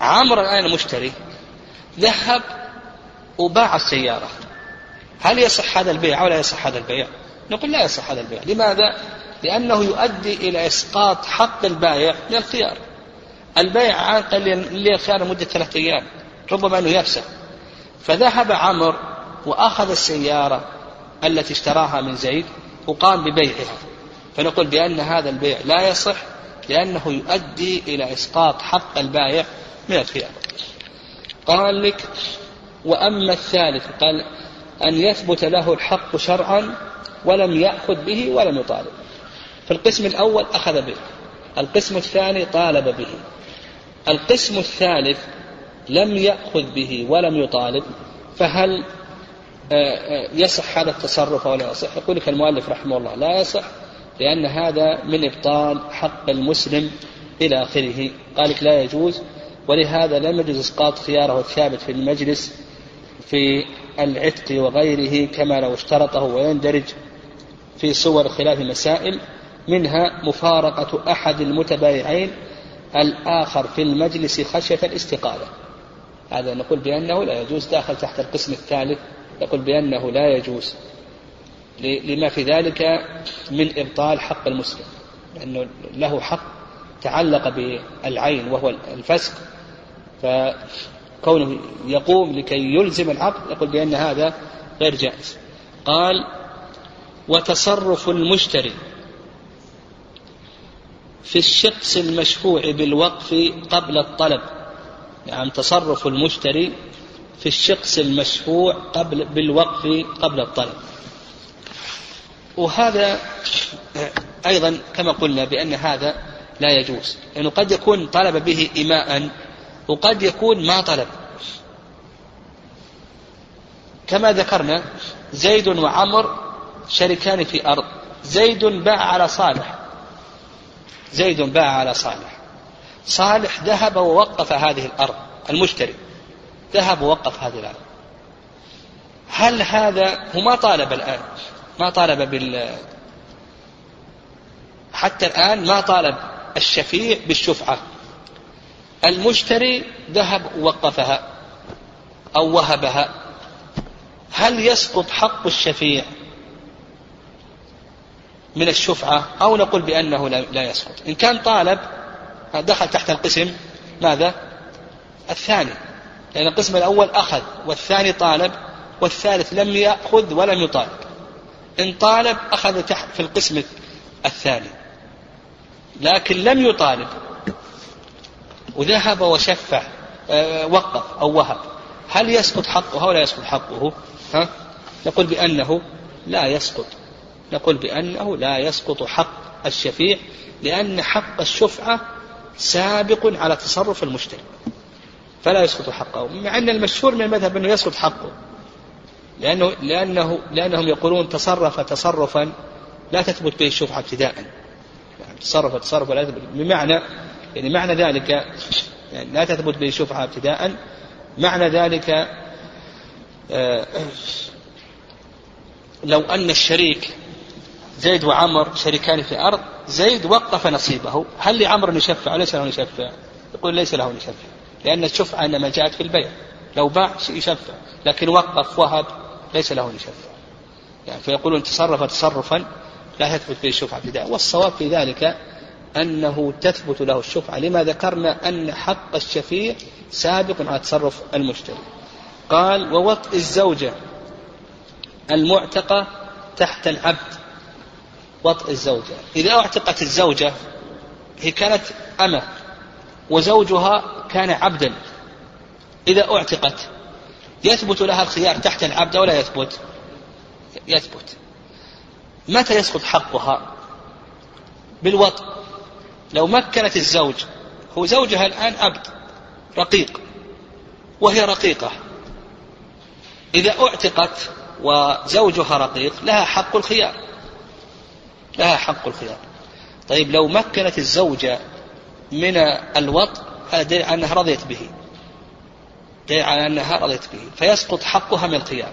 عمرو الآن المشتري ذهب وباع السيارة. هل يصح هذا البيع أو لا يصح هذا البيع؟ نقول لا يصح هذا البيع. لماذا؟ لأنه يؤدي إلى إسقاط حق البائع من الخيار البيع قال لي الخيار لمدة ثلاثة أيام ربما أنه يفسد فذهب عمرو وأخذ السيارة التي اشتراها من زيد وقام ببيعها. فنقول بأن هذا البيع لا يصح لأنه يؤدي إلى إسقاط حق البائع من الخيار. قال لك وأما الثالث قال أن يثبت له الحق شرعا ولم يأخذ به ولم يطالب. في القسم الأول أخذ به القسم الثاني طالب به. القسم الثالث لم يأخذ به ولم يطالب فهل آه، آه، يصح هذا التصرف أو لا يصح؟ يقول لك المؤلف رحمه الله لا يصح لأن هذا من إبطال حق المسلم إلى آخره. قال لك لا يجوز ولهذا لم يجوز إسقاط خيارة الثابت في المجلس في العتق وغيره كما لو اشترطه ويندرج في صور خلاف مسائل منها مفارقة أحد المتبايعين الآخر في المجلس خشية الاستقالة. هذا نقول بأنه لا يجوز داخل تحت القسم الثالث يقول بأنه لا يجوز لما في ذلك من إبطال حق المسلم لأنه له حق تعلق بالعين وهو الفسق فكونه يقوم لكي يلزم العقد يقول بأن هذا غير جائز. قال وتصرف المشتري في الشخص المشفوع بالوقف قبل الطلب. يعني تصرف المشتري في الشخص المشفوع قبل بالوقف قبل الطلب. وهذا أيضا كما قلنا بأن هذا لا يجوز. لأنه يعني قد يكون طلب به إماء وقد يكون ما طلب. كما ذكرنا زيد وعمر شريكان في أرض. زيد باع على صالح. زيد باع على صالح. صالح ذهب ووقف هذه الأرض المشتري. ذهب ووقف هذه الأرض. هل هذا هو ما طالب الآن. ما طالب بال حتى الآن ما طالب الشفيع بالشفعة. المشتري ذهب ووقفها أو وهبها. هل يسقط حق الشفيع من الشفعة؟ أو نقول بأنه لا يسقط. إن كان طالب دخل تحت القسم ماذا؟ الثاني. لأن القسم الأول أخذ والثاني طالب والثالث لم يأخذ ولم يطالب. إن طالب أخذ تحت في القسم الثاني لكن لم يطالب وذهب وشفع آه، وقف أو وهب. هل يسقط حقه أو لا يسقط حقه؟ ها؟ نقول بأنه لا يسقط. نقول بأنه لا يسقط حق الشفيع لأن حق الشفعة سابق على تصرف المشتري فلا يسقط حقه. مع أن المشهور من المذهب أنه يسقط حقه. لأنه لأنه لأنهم يقولون تصرف تصرفا لا تثبت به الشفعة ابتداء. يعني تصرف تصرفا لا تثبت بمعنى يعني معنى ذلك يعني لا تثبت به الشفعة ابتداء معنى ذلك آه، لو أن الشريك زيد وعمر شريكان في أرض زيد وقف نصيبه. هل لعمر أن يشفع ليس له يشفع يقول ليس له يشفع لأن الشفعة إنما جاءت في البيع. لو باع يشفع لكن وقف وهب ليس له يشفع يعني فيقولون تصرف تصرفا لا تثبت به الشفعة ابتداء. والصواب في ذلك أنه تثبت له الشفعة لما ذكرنا أن حق الشفيع سابق على تصرف المشتري. قال ووطئ الزوجة المعتقة تحت العبد. وطئ الزوجة. إذا أعتقت الزوجة هي كانت أمة وزوجها كان عبدا. إذا أعتقت يثبت لها الخيار تحت العبد أو لا يثبت؟ يثبت. متى يسقط حقها؟ بالوطء. لو مكنت الزوج هو زوجها الآن عبد رقيق وهي رقيقة. إذا أعتقت وزوجها رقيق لها حق الخيار. لها حق الخيار. طيب لو مكنت الزوجة من الوط هذا دليل على أنها رضيت به. دليل على أنها رضيت به. فيسقط حقها من الخيار.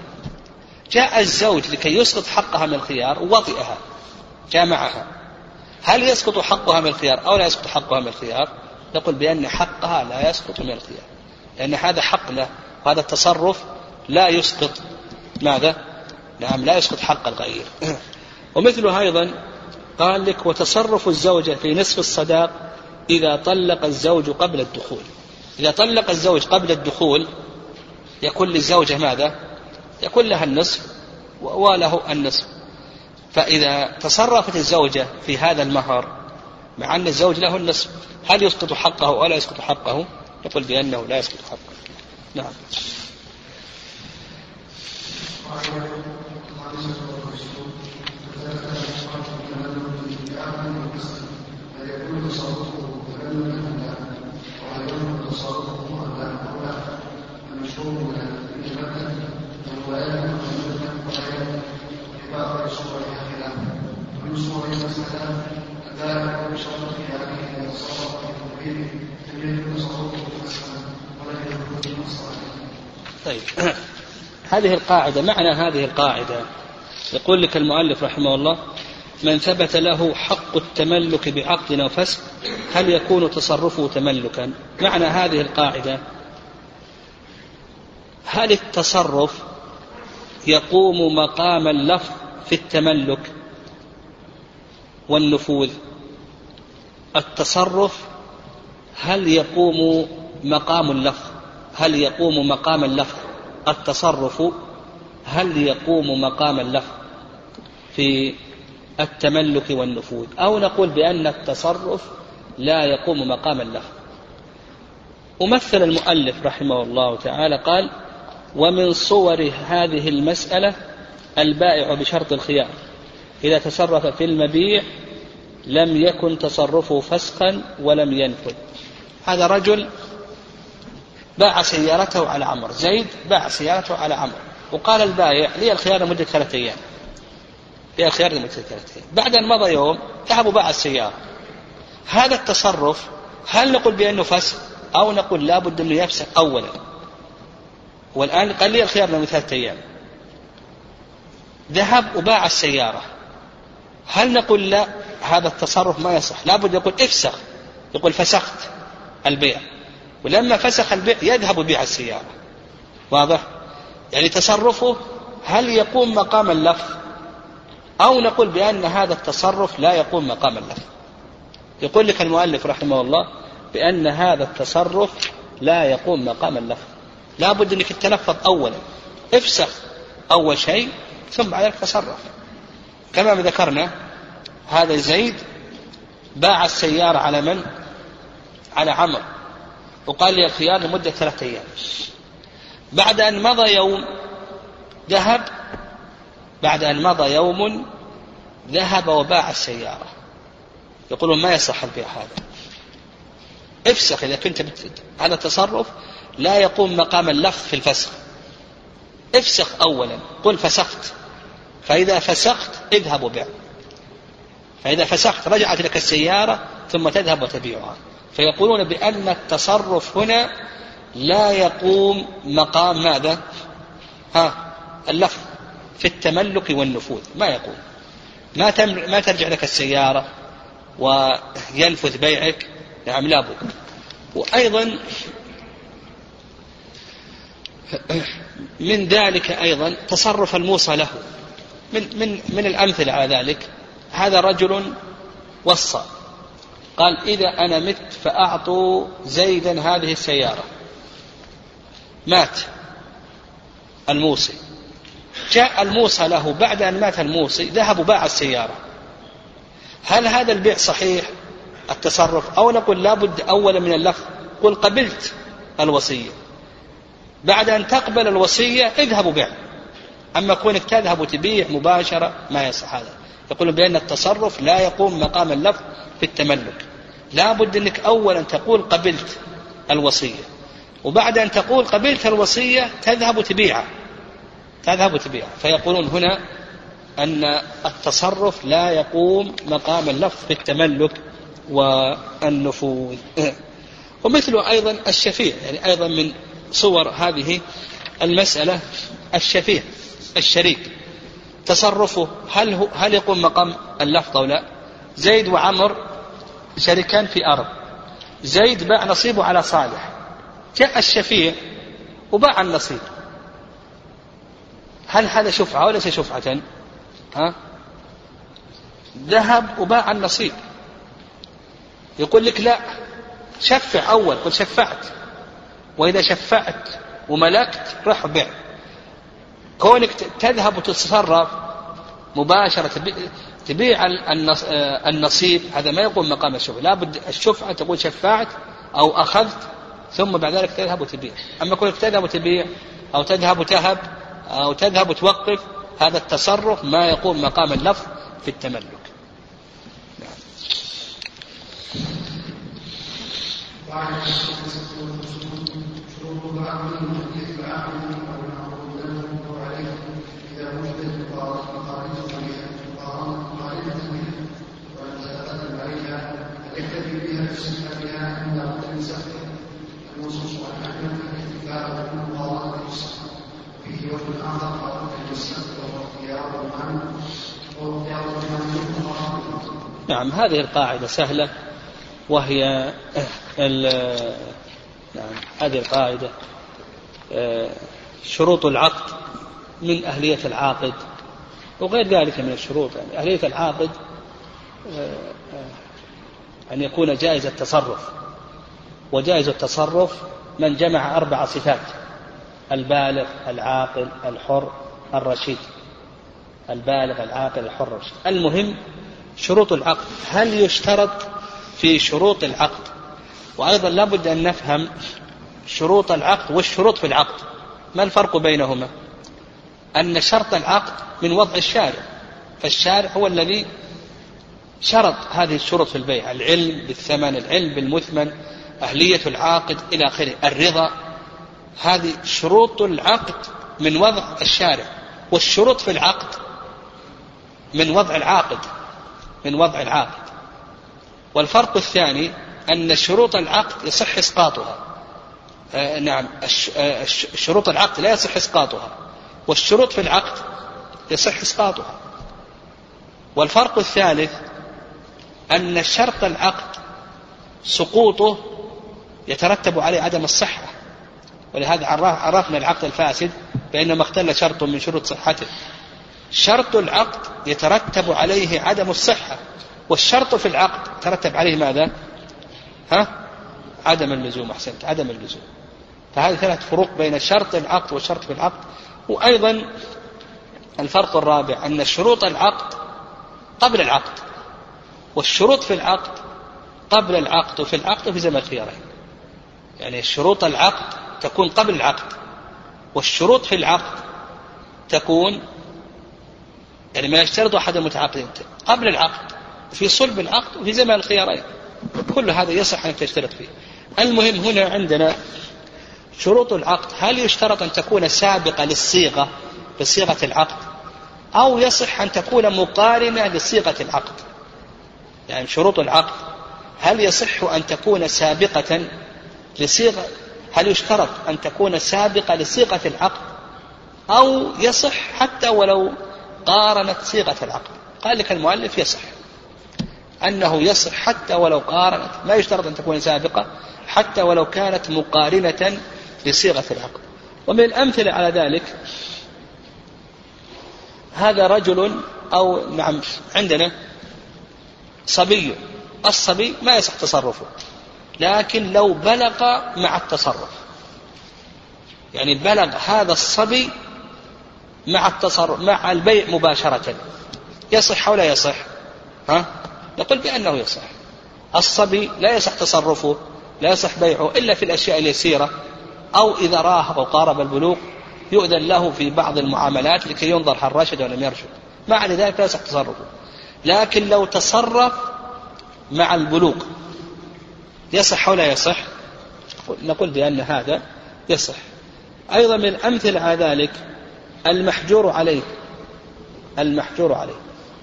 جاء الزوج لكي يسقط حقها من الخيار وطئها جامعها. هل يسقط حقها من الخيار أو لا يسقط حقها من الخيار؟ نقول بأن حقها لا يسقط من الخيار. لأن هذا حق له وهذا التصرف لا يسقط. ماذا؟ نعم لا يسقط حق الغير. [clears throat] ومثله أيضا قال لك وتصرف الزوجة في نصف الصداق إذا طلق الزوج قبل الدخول. إذا طلق الزوج قبل الدخول يكون للزوجة ماذا؟ يكون لها النصف وله النصف. فإذا تصرفت الزوجة في هذا المهر مع أن الزوج له النصف هل يسقط حقه أو لا يسقط حقه؟ يقول بأنه لا يسقط حقه. نعم. طيب. [coughs] هذه القاعدة معنى هذه القاعدة. يقول لك المؤلف رحمه الله من ثبت له حق التملك بعقد أو فسق هل يكون تصرفه تملكا؟ معنى هذه القاعدة هل التصرف يقوم مقام اللفظ في التملك؟ والنفوذ. التصرف هل يقوم مقام اللفظ؟ هل يقوم مقام اللفظ؟ التصرف هل يقوم مقام اللفظ في التملك والنفوذ؟ أو نقول بأن التصرف لا يقوم مقام اللفظ. ومثل المؤلف رحمه الله تعالى قال ومن صور هذه المسألة البائع بشرط الخيار. إذا تصرف في المبيع لم يكن تصرفه فسقا ولم ينفذ. هذا رجل باع سيارته على عمر زيد باع سيارته على عمر وقال البائع لي الخيار لمدة ثلاثة أيام. لي الخيار لمدة ثلاثة أيام. بعد أن مضى يوم ذهب وباع السيارة. هذا التصرف هل نقول بأنه فسق؟ أو نقول لابد أنه يفسق أولا. والآن قال لي الخيار لمدة ثلاثة أيام. ذهب وباع السيارة. هل نقول لا؟ هذا التصرف ما يصح. لابد يقول افسخ. يقول فسخت البيع. ولما فسخ البيع يذهب بيع السيارة. واضح؟ يعني تصرفه هل يقوم مقام اللفظ أو نقول بأن هذا التصرف لا يقوم مقام اللفظ يقول لك المؤلف رحمه الله بأن هذا التصرف لا يقوم مقام اللفظ لا بد أنك تتلفظ أولا. افسخ أول شيء ثم بعد ذلك تصرف. كما ذكرنا هذا زيد باع السيارة على من؟ على عمر وقال لي الخيار لمدة ثلاثة أيام. بعد أن مضى يوم ذهب بعد أن مضى يوم ذهب وباع السيارة. يقولون ما يصح البيع هذا؟ افسخ إذا كنت. هذا تصرف لا يقوم مقام اللفظ في الفسخ. افسخ أولا. قل فسخت. فإذا فسخت اذهب وبيع فإذا فسخت رجعت لك السيارة ثم تذهب وتبيعها. فيقولون بأن التصرف هنا لا يقوم مقام ماذا؟ ها اللفظ في التملك والنفوذ. ما يقوم. ما ما ترجع لك السيارة وينفذ بيعك. نعم لابد وأيضا من ذلك أيضا تصرف الموصى له. من من من الأمثلة على ذلك. هذا رجل وصى. قال إذا أنا مت فأعطوا زيدا هذه السيارة. مات. الموصي. جاء الموصى له. بعد أن مات الموصي ذهب وباع السيارة. هل هذا البيع صحيح؟ التصرف. أو نقول لابد أولا من اللفظ قل قبلت الوصية. بعد أن تقبل الوصية اذهب وبيع. أما كونك تذهب وتبيع مباشرة ما يصح هذا. يقول بأن التصرف لا يقوم مقام اللفظ في التملك. لا بد أنك أولا تقول قبلت الوصية وبعد أن تقول قبلت الوصية تذهب تبيعها تذهب تبيعها فيقولون هنا أن التصرف لا يقوم مقام اللفظ في التملك والنفوذ. [laughs] ومثله أيضا الشفيع يعني أيضا من صور هذه المسألة الشفيع. الشريك. تصرفه هل هو هل يقوم مقام اللفظ أو لا؟ زيد وعمر شريكان في أرض. زيد باع نصيبه على صالح. جاء الشفيع وباع النصيب. هل هذا شفعة وليس شفعة؟ ها؟ ذهب وباع النصيب. يقول لك لا شفع أول قل شفعت. وإذا شفعت وملكت رح بيع. كونك تذهب وتتصرف مباشرة تبيع النصيب هذا ما يقوم مقام الشفعة لابد الشفعة تقول شفعت أو أخذت ثم بعد ذلك تذهب وتبيع. أما كونك تذهب وتبيع أو تذهب وتهب أو تذهب وتوقف هذا التصرف ما يقوم مقام اللفظ في التملك. نعم. نعم هذه القاعدة سهلة وهي نعم هذه القاعدة آه، شروط العقد من أهلية العاقد وغير ذلك من الشروط يعني أهلية العاقد آه، آه، أن يكون جائز التصرف وجائز التصرف من جمع أربع صفات البالغ العاقل الحر الرشيد البالغ العاقل الحر الرشيد. المهم شروط العقد. هل يشترط في شروط العقد؟ وأيضا لابد أن نفهم شروط العقد والشروط في العقد. ما الفرق بينهما؟ أن شرط العقد من وضع الشارع. فالشارع هو الذي شرط هذه الشروط في البيع. العلم بالثمن العلم بالمثمن أهلية العاقد إلى آخره. الرضا. هذه شروط العقد من وضع الشارع. والشروط في العقد من وضع العاقد. من وضع العاقد والفرق الثاني أن شروط العقد يصح إسقاطها. آه نعم آه شروط العقد لا يصح إسقاطها. والشروط في العقد يصح إسقاطها. والفرق الثالث أن شرط العقد سقوطه يترتب عليه عدم الصحة. ولهذا عرفنا العقد الفاسد بأنما اختل شرط من شروط صحته. شرط العقد يترتب عليه عدم الصحة. والشرط في العقد ترتب عليه ماذا؟ ها؟ عدم اللزوم أحسنت عدم اللزوم. فهذه ثلاث فروق بين شرط العقد والشرط في العقد. وأيضا الفرق الرابع أن شروط العقد قبل العقد والشروط في العقد قبل العقد وفي العقد وفي زمن الخيارين. يعني شروط العقد تكون قبل العقد والشروط في العقد تكون يعني ما يشترط أحد المتعاقدين. قبل العقد في صلب العقد وفي زمن الخيارين. كل هذا يصح أن تشترط فيه. المهم هنا عندنا شروط العقد. هل يشترط أن تكون سابقة للصيغة لصيغة العقد؟ أو يصح أن تكون مقارنة لصيغة العقد؟ يعني شروط العقد. هل يصح أن تكون سابقة لصيغة؟ هل يشترط أن تكون سابقة لصيغة العقد؟ أو يصح حتى ولو قارنت صيغة العقد قال لك المؤلف يصح. أنه يصح حتى ولو قارنت. ما يشترط أن تكون سابقة. حتى ولو كانت مقارنة لصيغة العقد ومن الأمثلة على ذلك هذا رجل أو نعم عندنا صبي. الصبي ما يصح تصرفه. لكن لو بلغ مع التصرف. يعني بلغ هذا الصبي مع التصرف مع البيع مباشرة. يصح أو لا يصح؟ ها؟ نقول بأنه يصح. الصبي لا يصح تصرفه لا يصح بيعه إلا في الأشياء اليسيرة. أو إذا راهق وقارب البلوغ يؤذن له في بعض المعاملات لكي ينظر هل رشد ولم يرشد مع ذلك لا يصح تصرفه. لكن لو تصرف مع البلوغ يصح أو لا يصح؟ نقول بأن هذا يصح. أيضا من الأمثلة على ذلك المحجور عليه المحجور عليه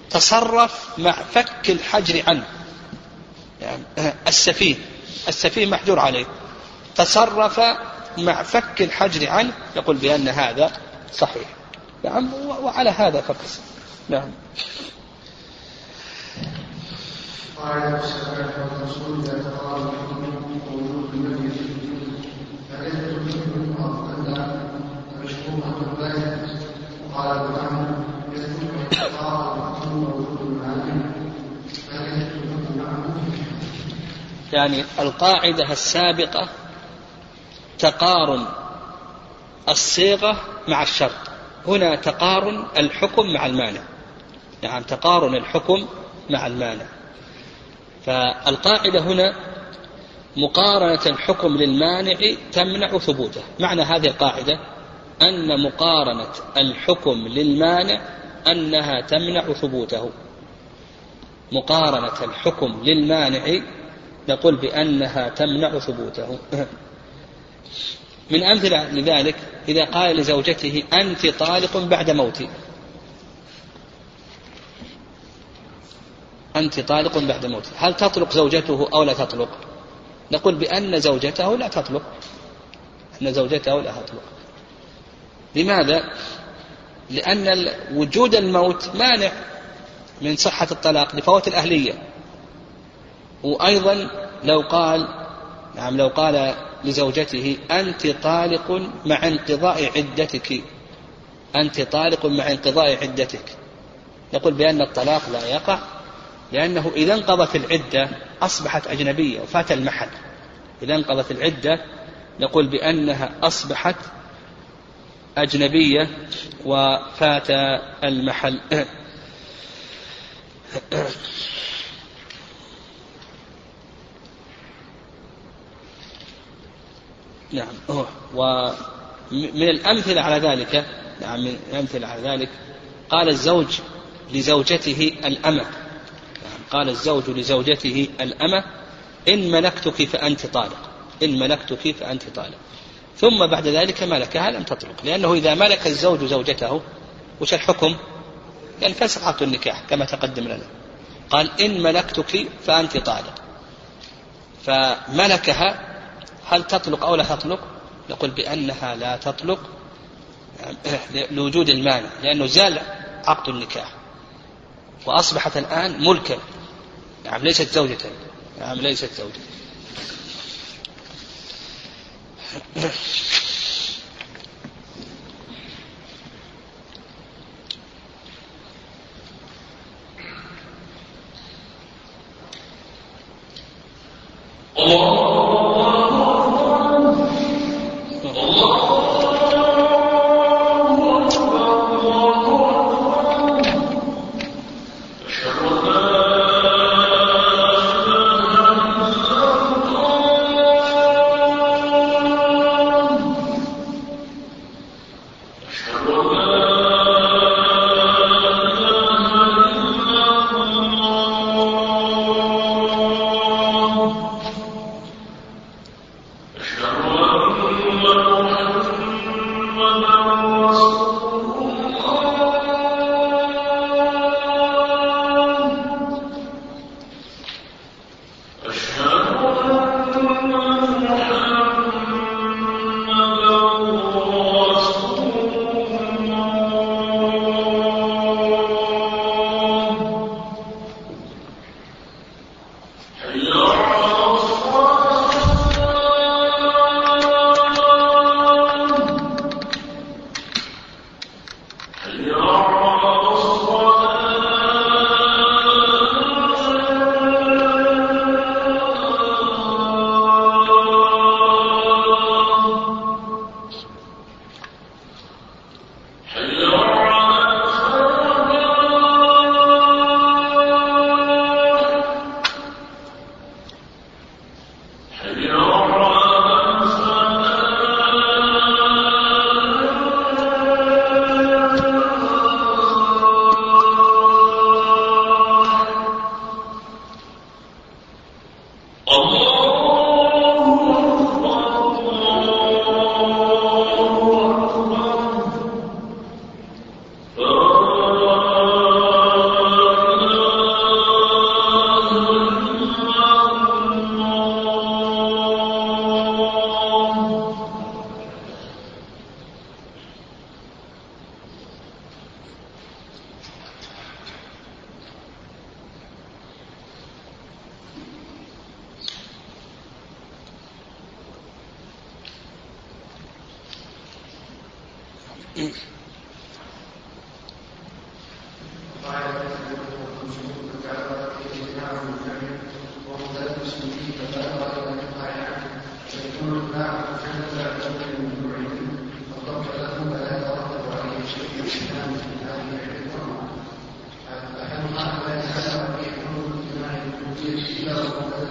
تصرف مع فك الحجر عنه. يعني السفيه. السفيه محجور عليه تصرف مع فك الحجر عنه. يقول بأن هذا صحيح. نعم وعلى هذا فقس. نعم. قال وقال يعني القاعدة السابقة تقارن الصيغة مع الشرط. هنا تقارن الحكم مع المانع. نعم تقارن الحكم مع المانع. فالقاعدة هنا مقارنة الحكم للمانع تمنع ثبوته. معنى هذه القاعدة أن مقارنة الحكم للمانع أنها تمنع ثبوته. مقارنة الحكم للمانع نقول بأنها تمنع ثبوته. من أمثلة لذلك إذا قال لزوجته أنت طالق بعد موتي. أنت طالق بعد موتي. هل تطلق زوجته أو لا تطلق؟ نقول بأن زوجته لا تطلق. أن زوجته لا تطلق. لماذا؟ لأن وجود الموت مانع من صحة الطلاق لفوات الأهلية. وأيضا لو قال نعم لو قال لزوجته أنت طالق مع انقضاء عدتك. أنت طالق مع انقضاء عدتك. يقول بأن الطلاق لا يقع لأنه إذا انقضت العدة أصبحت أجنبية وفات المحل. إذا انقضت العدة نقول بأنها أصبحت أجنبية وفات المحل. نعم ومن الأمثلة على ذلك نعم من الأمثلة على ذلك قال الزوج لزوجته الأمة. نعم قال الزوج لزوجته الأمة إن ملكتك فأنت طالق. إن ملكتك فأنت طالق. ثم بعد ذلك ملكها لم تطلق لأنه إذا ملك الزوج زوجته وش الحكم؟ ينفسخ عقد النكاح كما تقدم لنا. قال إن ملكتك فأنت طالق. فملكها هل تطلق أو لا تطلق؟ نقول بأنها لا تطلق لوجود المانع لأنه زال عقد النكاح. وأصبحت الآن ملكا. نعم ليست زوجة. نعم ليست زوجة. الله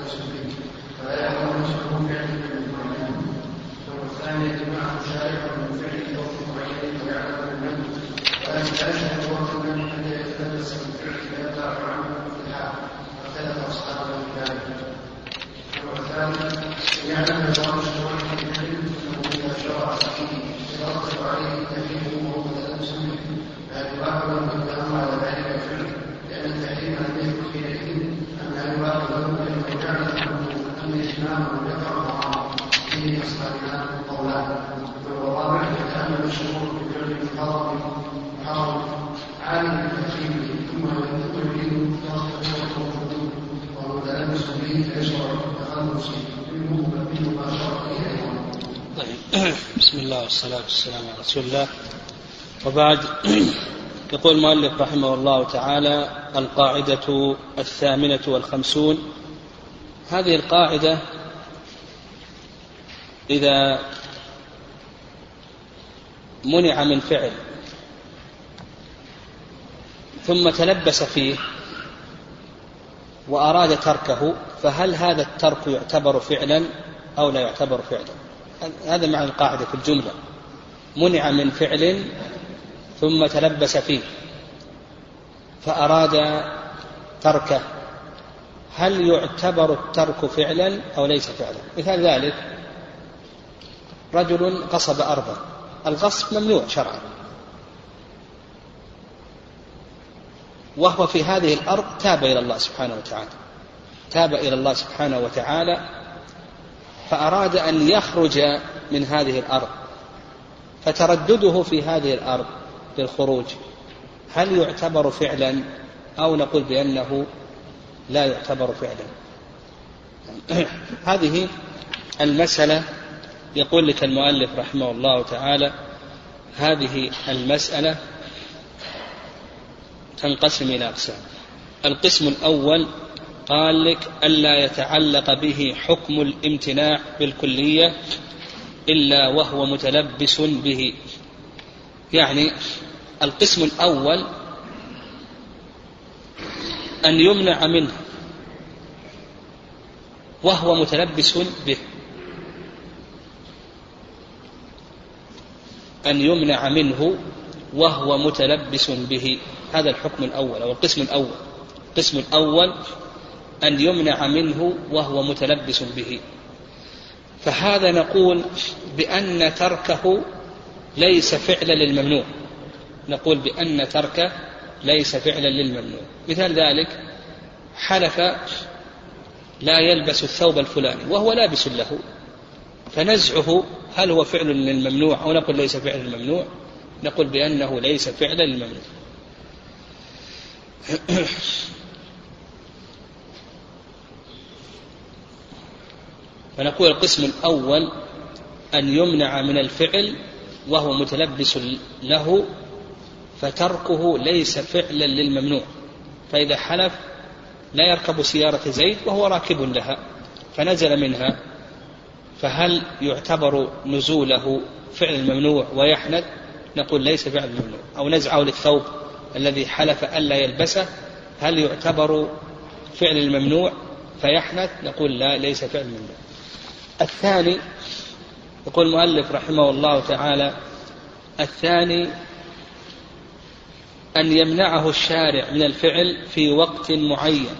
المشركين فلا يكون المشرك فعلا من المعين والثاني جماعة سارقا من فعل يوم معين ويعلم منه ولا يشهد وقت منه حتى يتلبس بسم الله والصلاة والسلام على رسول الله. وبعد [clears throat] يقول المؤلف رحمه الله تعالى القاعدة الثامنة والخمسون. هذه القاعدة إذا منع من فعل ثم تلبس فيه وأراد تركه فهل هذا الترك يعتبر فعلا أو لا يعتبر فعلا؟ هذا معنى القاعدة في الجملة. منع من فعل ثم تلبس فيه. فأراد تركه. هل يعتبر الترك فعلا أو ليس فعلا؟ مثال ذلك رجل قصب أرضا. الغصب ممنوع شرعا. وهو في هذه الأرض تاب إلى الله سبحانه وتعالى. تاب إلى الله سبحانه وتعالى فأراد أن يخرج من هذه الأرض فتردده في هذه الأرض للخروج هل يعتبر فعلا أو نقول بأنه لا يعتبر فعلا؟ [clears throat] هذه المسألة يقول لك المؤلف رحمه الله تعالى هذه المسألة تنقسم إلى أقسام. القسم الأول قال لك ألا يتعلق به حكم الامتناع بالكلية إلا وهو متلبس به. يعني القسم الأول أن يمنع منه وهو متلبس به. أن يمنع منه وهو متلبس به. هذا الحكم الأول أو القسم الأول. القسم الأول أن يمنع منه وهو متلبس به. فهذا نقول بأن تركه ليس فعلا للممنوع. نقول بأن تركه ليس فعلا للممنوع. مثال ذلك حلف لا يلبس الثوب الفلاني وهو لابس له فنزعه هل هو فعل للممنوع أو نقول ليس فعلا للممنوع؟ نقول بأنه ليس فعلا للممنوع. فنقول القسم الأول أن يمنع من الفعل وهو متلبس له فتركه ليس فعلا للممنوع. فإذا حلف لا يركب سيارة زيد وهو راكب لها فنزل منها فهل يعتبر نزوله فعل الممنوع ويحنث؟ نقول ليس فعل الممنوع أو نزعه للثوب الذي حلف ألا يلبسه هل يعتبر فعل الممنوع فيحنث؟ نقول لا ليس فعل الممنوع الثاني يقول المؤلف رحمه الله تعالى الثاني أن يمنعه الشارع من الفعل في وقت معين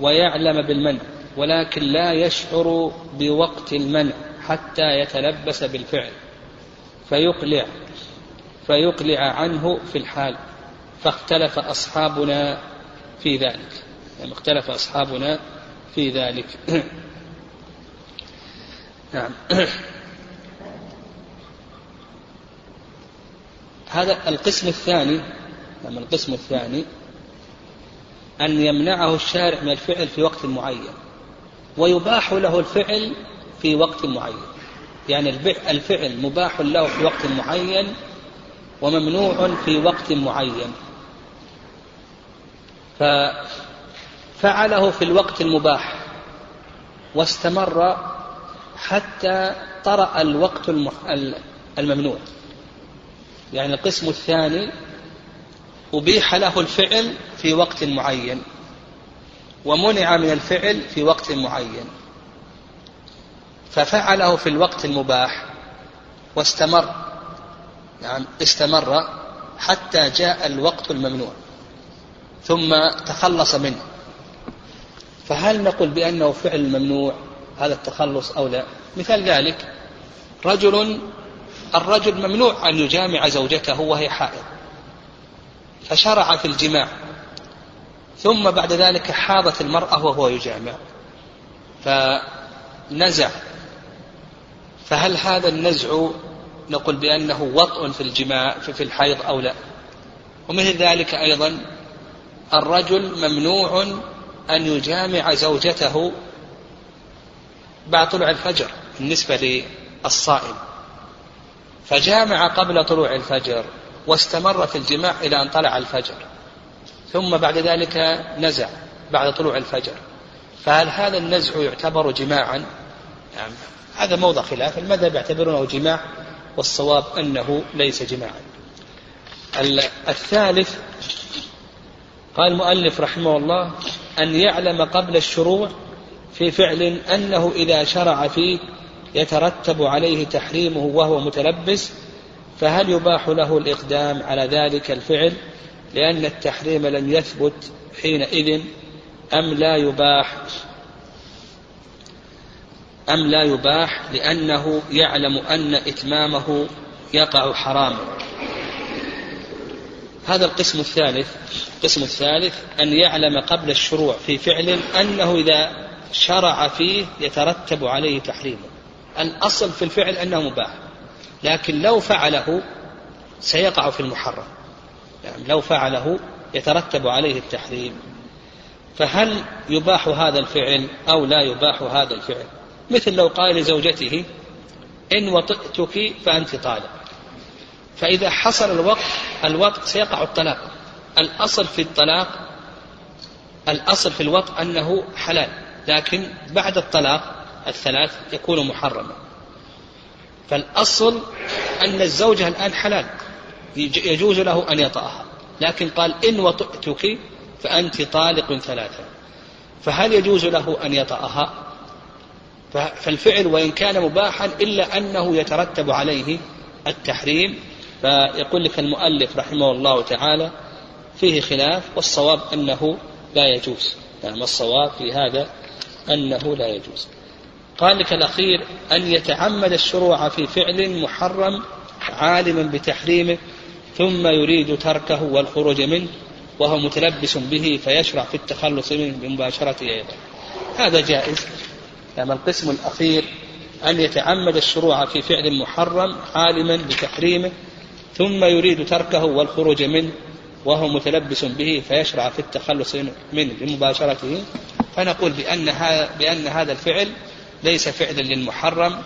ويعلم بالمنع ولكن لا يشعر بوقت المنع حتى يتلبس بالفعل فيقلع فيقلع عنه في الحال فاختلف أصحابنا في ذلك يعني اختلف أصحابنا في ذلك. [clears throat] نعم. [clears throat] هذا القسم الثاني نعم القسم الثاني أن يمنعه الشارع من الفعل في وقت معين ويباح له الفعل في وقت معين. يعني الفعل مباح له في وقت معين وممنوع في وقت معين. ففعله في الوقت المباح واستمر حتى طرأ الوقت الممنوع. يعني القسم الثاني أبيح له الفعل في وقت معين ومنع من الفعل في وقت معين. ففعله في الوقت المباح واستمر يعني استمر حتى جاء الوقت الممنوع ثم تخلص منه. فهل نقول بأنه فعل ممنوع؟ هذا التخلص أو لا. مثال ذلك رجل الرجل ممنوع أن يجامع زوجته وهي حائض. فشرع في الجماع. ثم بعد ذلك حاضت المرأة وهو يجامع. فنزع. فهل هذا النزع نقول بأنه وطء في الجماع في الحيض أو لا؟ ومثل ذلك أيضا الرجل ممنوع أن يجامع زوجته بعد طلوع الفجر بالنسبة للصائم. فجامع قبل طلوع الفجر واستمر في الجماع إلى أن طلع الفجر. ثم بعد ذلك نزع بعد طلوع الفجر. فهل هذا النزع يعتبر جماعا؟ يعني هذا موضع خلاف. المذهب يعتبرونه جماع والصواب أنه ليس جماعا. الثالث قال المؤلف رحمه الله أن يعلم قبل الشروع في فعل أنه إذا شرع فيه يترتب عليه تحريمه وهو متلبس فهل يباح له الإقدام على ذلك الفعل لأن التحريم لم يثبت حينئذ أم لا يباح؟ أم لا يباح لأنه يعلم أن إتمامه يقع حراما؟ هذا القسم الثالث القسم الثالث أن يعلم قبل الشروع في فعل أنه إذا شرع فيه يترتب عليه تحريمه. الأصل في الفعل أنه مباح. لكن لو فعله سيقع في المحرم. يعني لو فعله يترتب عليه التحريم. فهل يباح هذا الفعل أو لا يباح هذا الفعل؟ مثل لو قال لزوجته إن وطئتك فأنت طالق. فإذا حصل الوقت الوقت سيقع الطلاق. الأصل في الطلاق الأصل في الوقت أنه حلال. لكن بعد الطلاق الثلاث يكون محرما. فالأصل أن الزوجة الآن حلال يجوز له أن يطأها. لكن قال إن وطئتك فأنت طالق ثلاثة. فهل يجوز له أن يطأها؟ فالفعل وإن كان مباحا إلا أنه يترتب عليه التحريم. فيقول لك المؤلف رحمه الله تعالى فيه خلاف والصواب أنه لا يجوز. نعم الصواب في هذا أنه لا يجوز. قال لك الأخير أن يتعمد الشروع في فعل محرم عالما بتحريمه ثم يريد تركه والخروج منه وهو متلبس به فيشرع في التخلص منه بمباشرته أيضا. هذا جائز. يعني القسم الأخير أن يتعمد الشروع في فعل محرم عالما بتحريمه ثم يريد تركه والخروج منه وهو متلبس به فيشرع في التخلص منه بمباشرته فنقول بأن بأن هذا الفعل ليس فعلا للمحرم.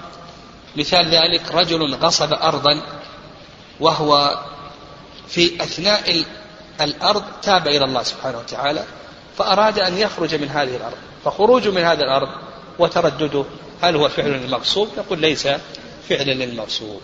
مثال ذلك رجل غصب أرضا وهو في أثناء الأرض تاب إلى الله سبحانه وتعالى فأراد أن يخرج من هذه الأرض. فخروجه من هذه الأرض وتردده هل هو فعل للمغصوب؟ نقول ليس فعلا للمغصوب.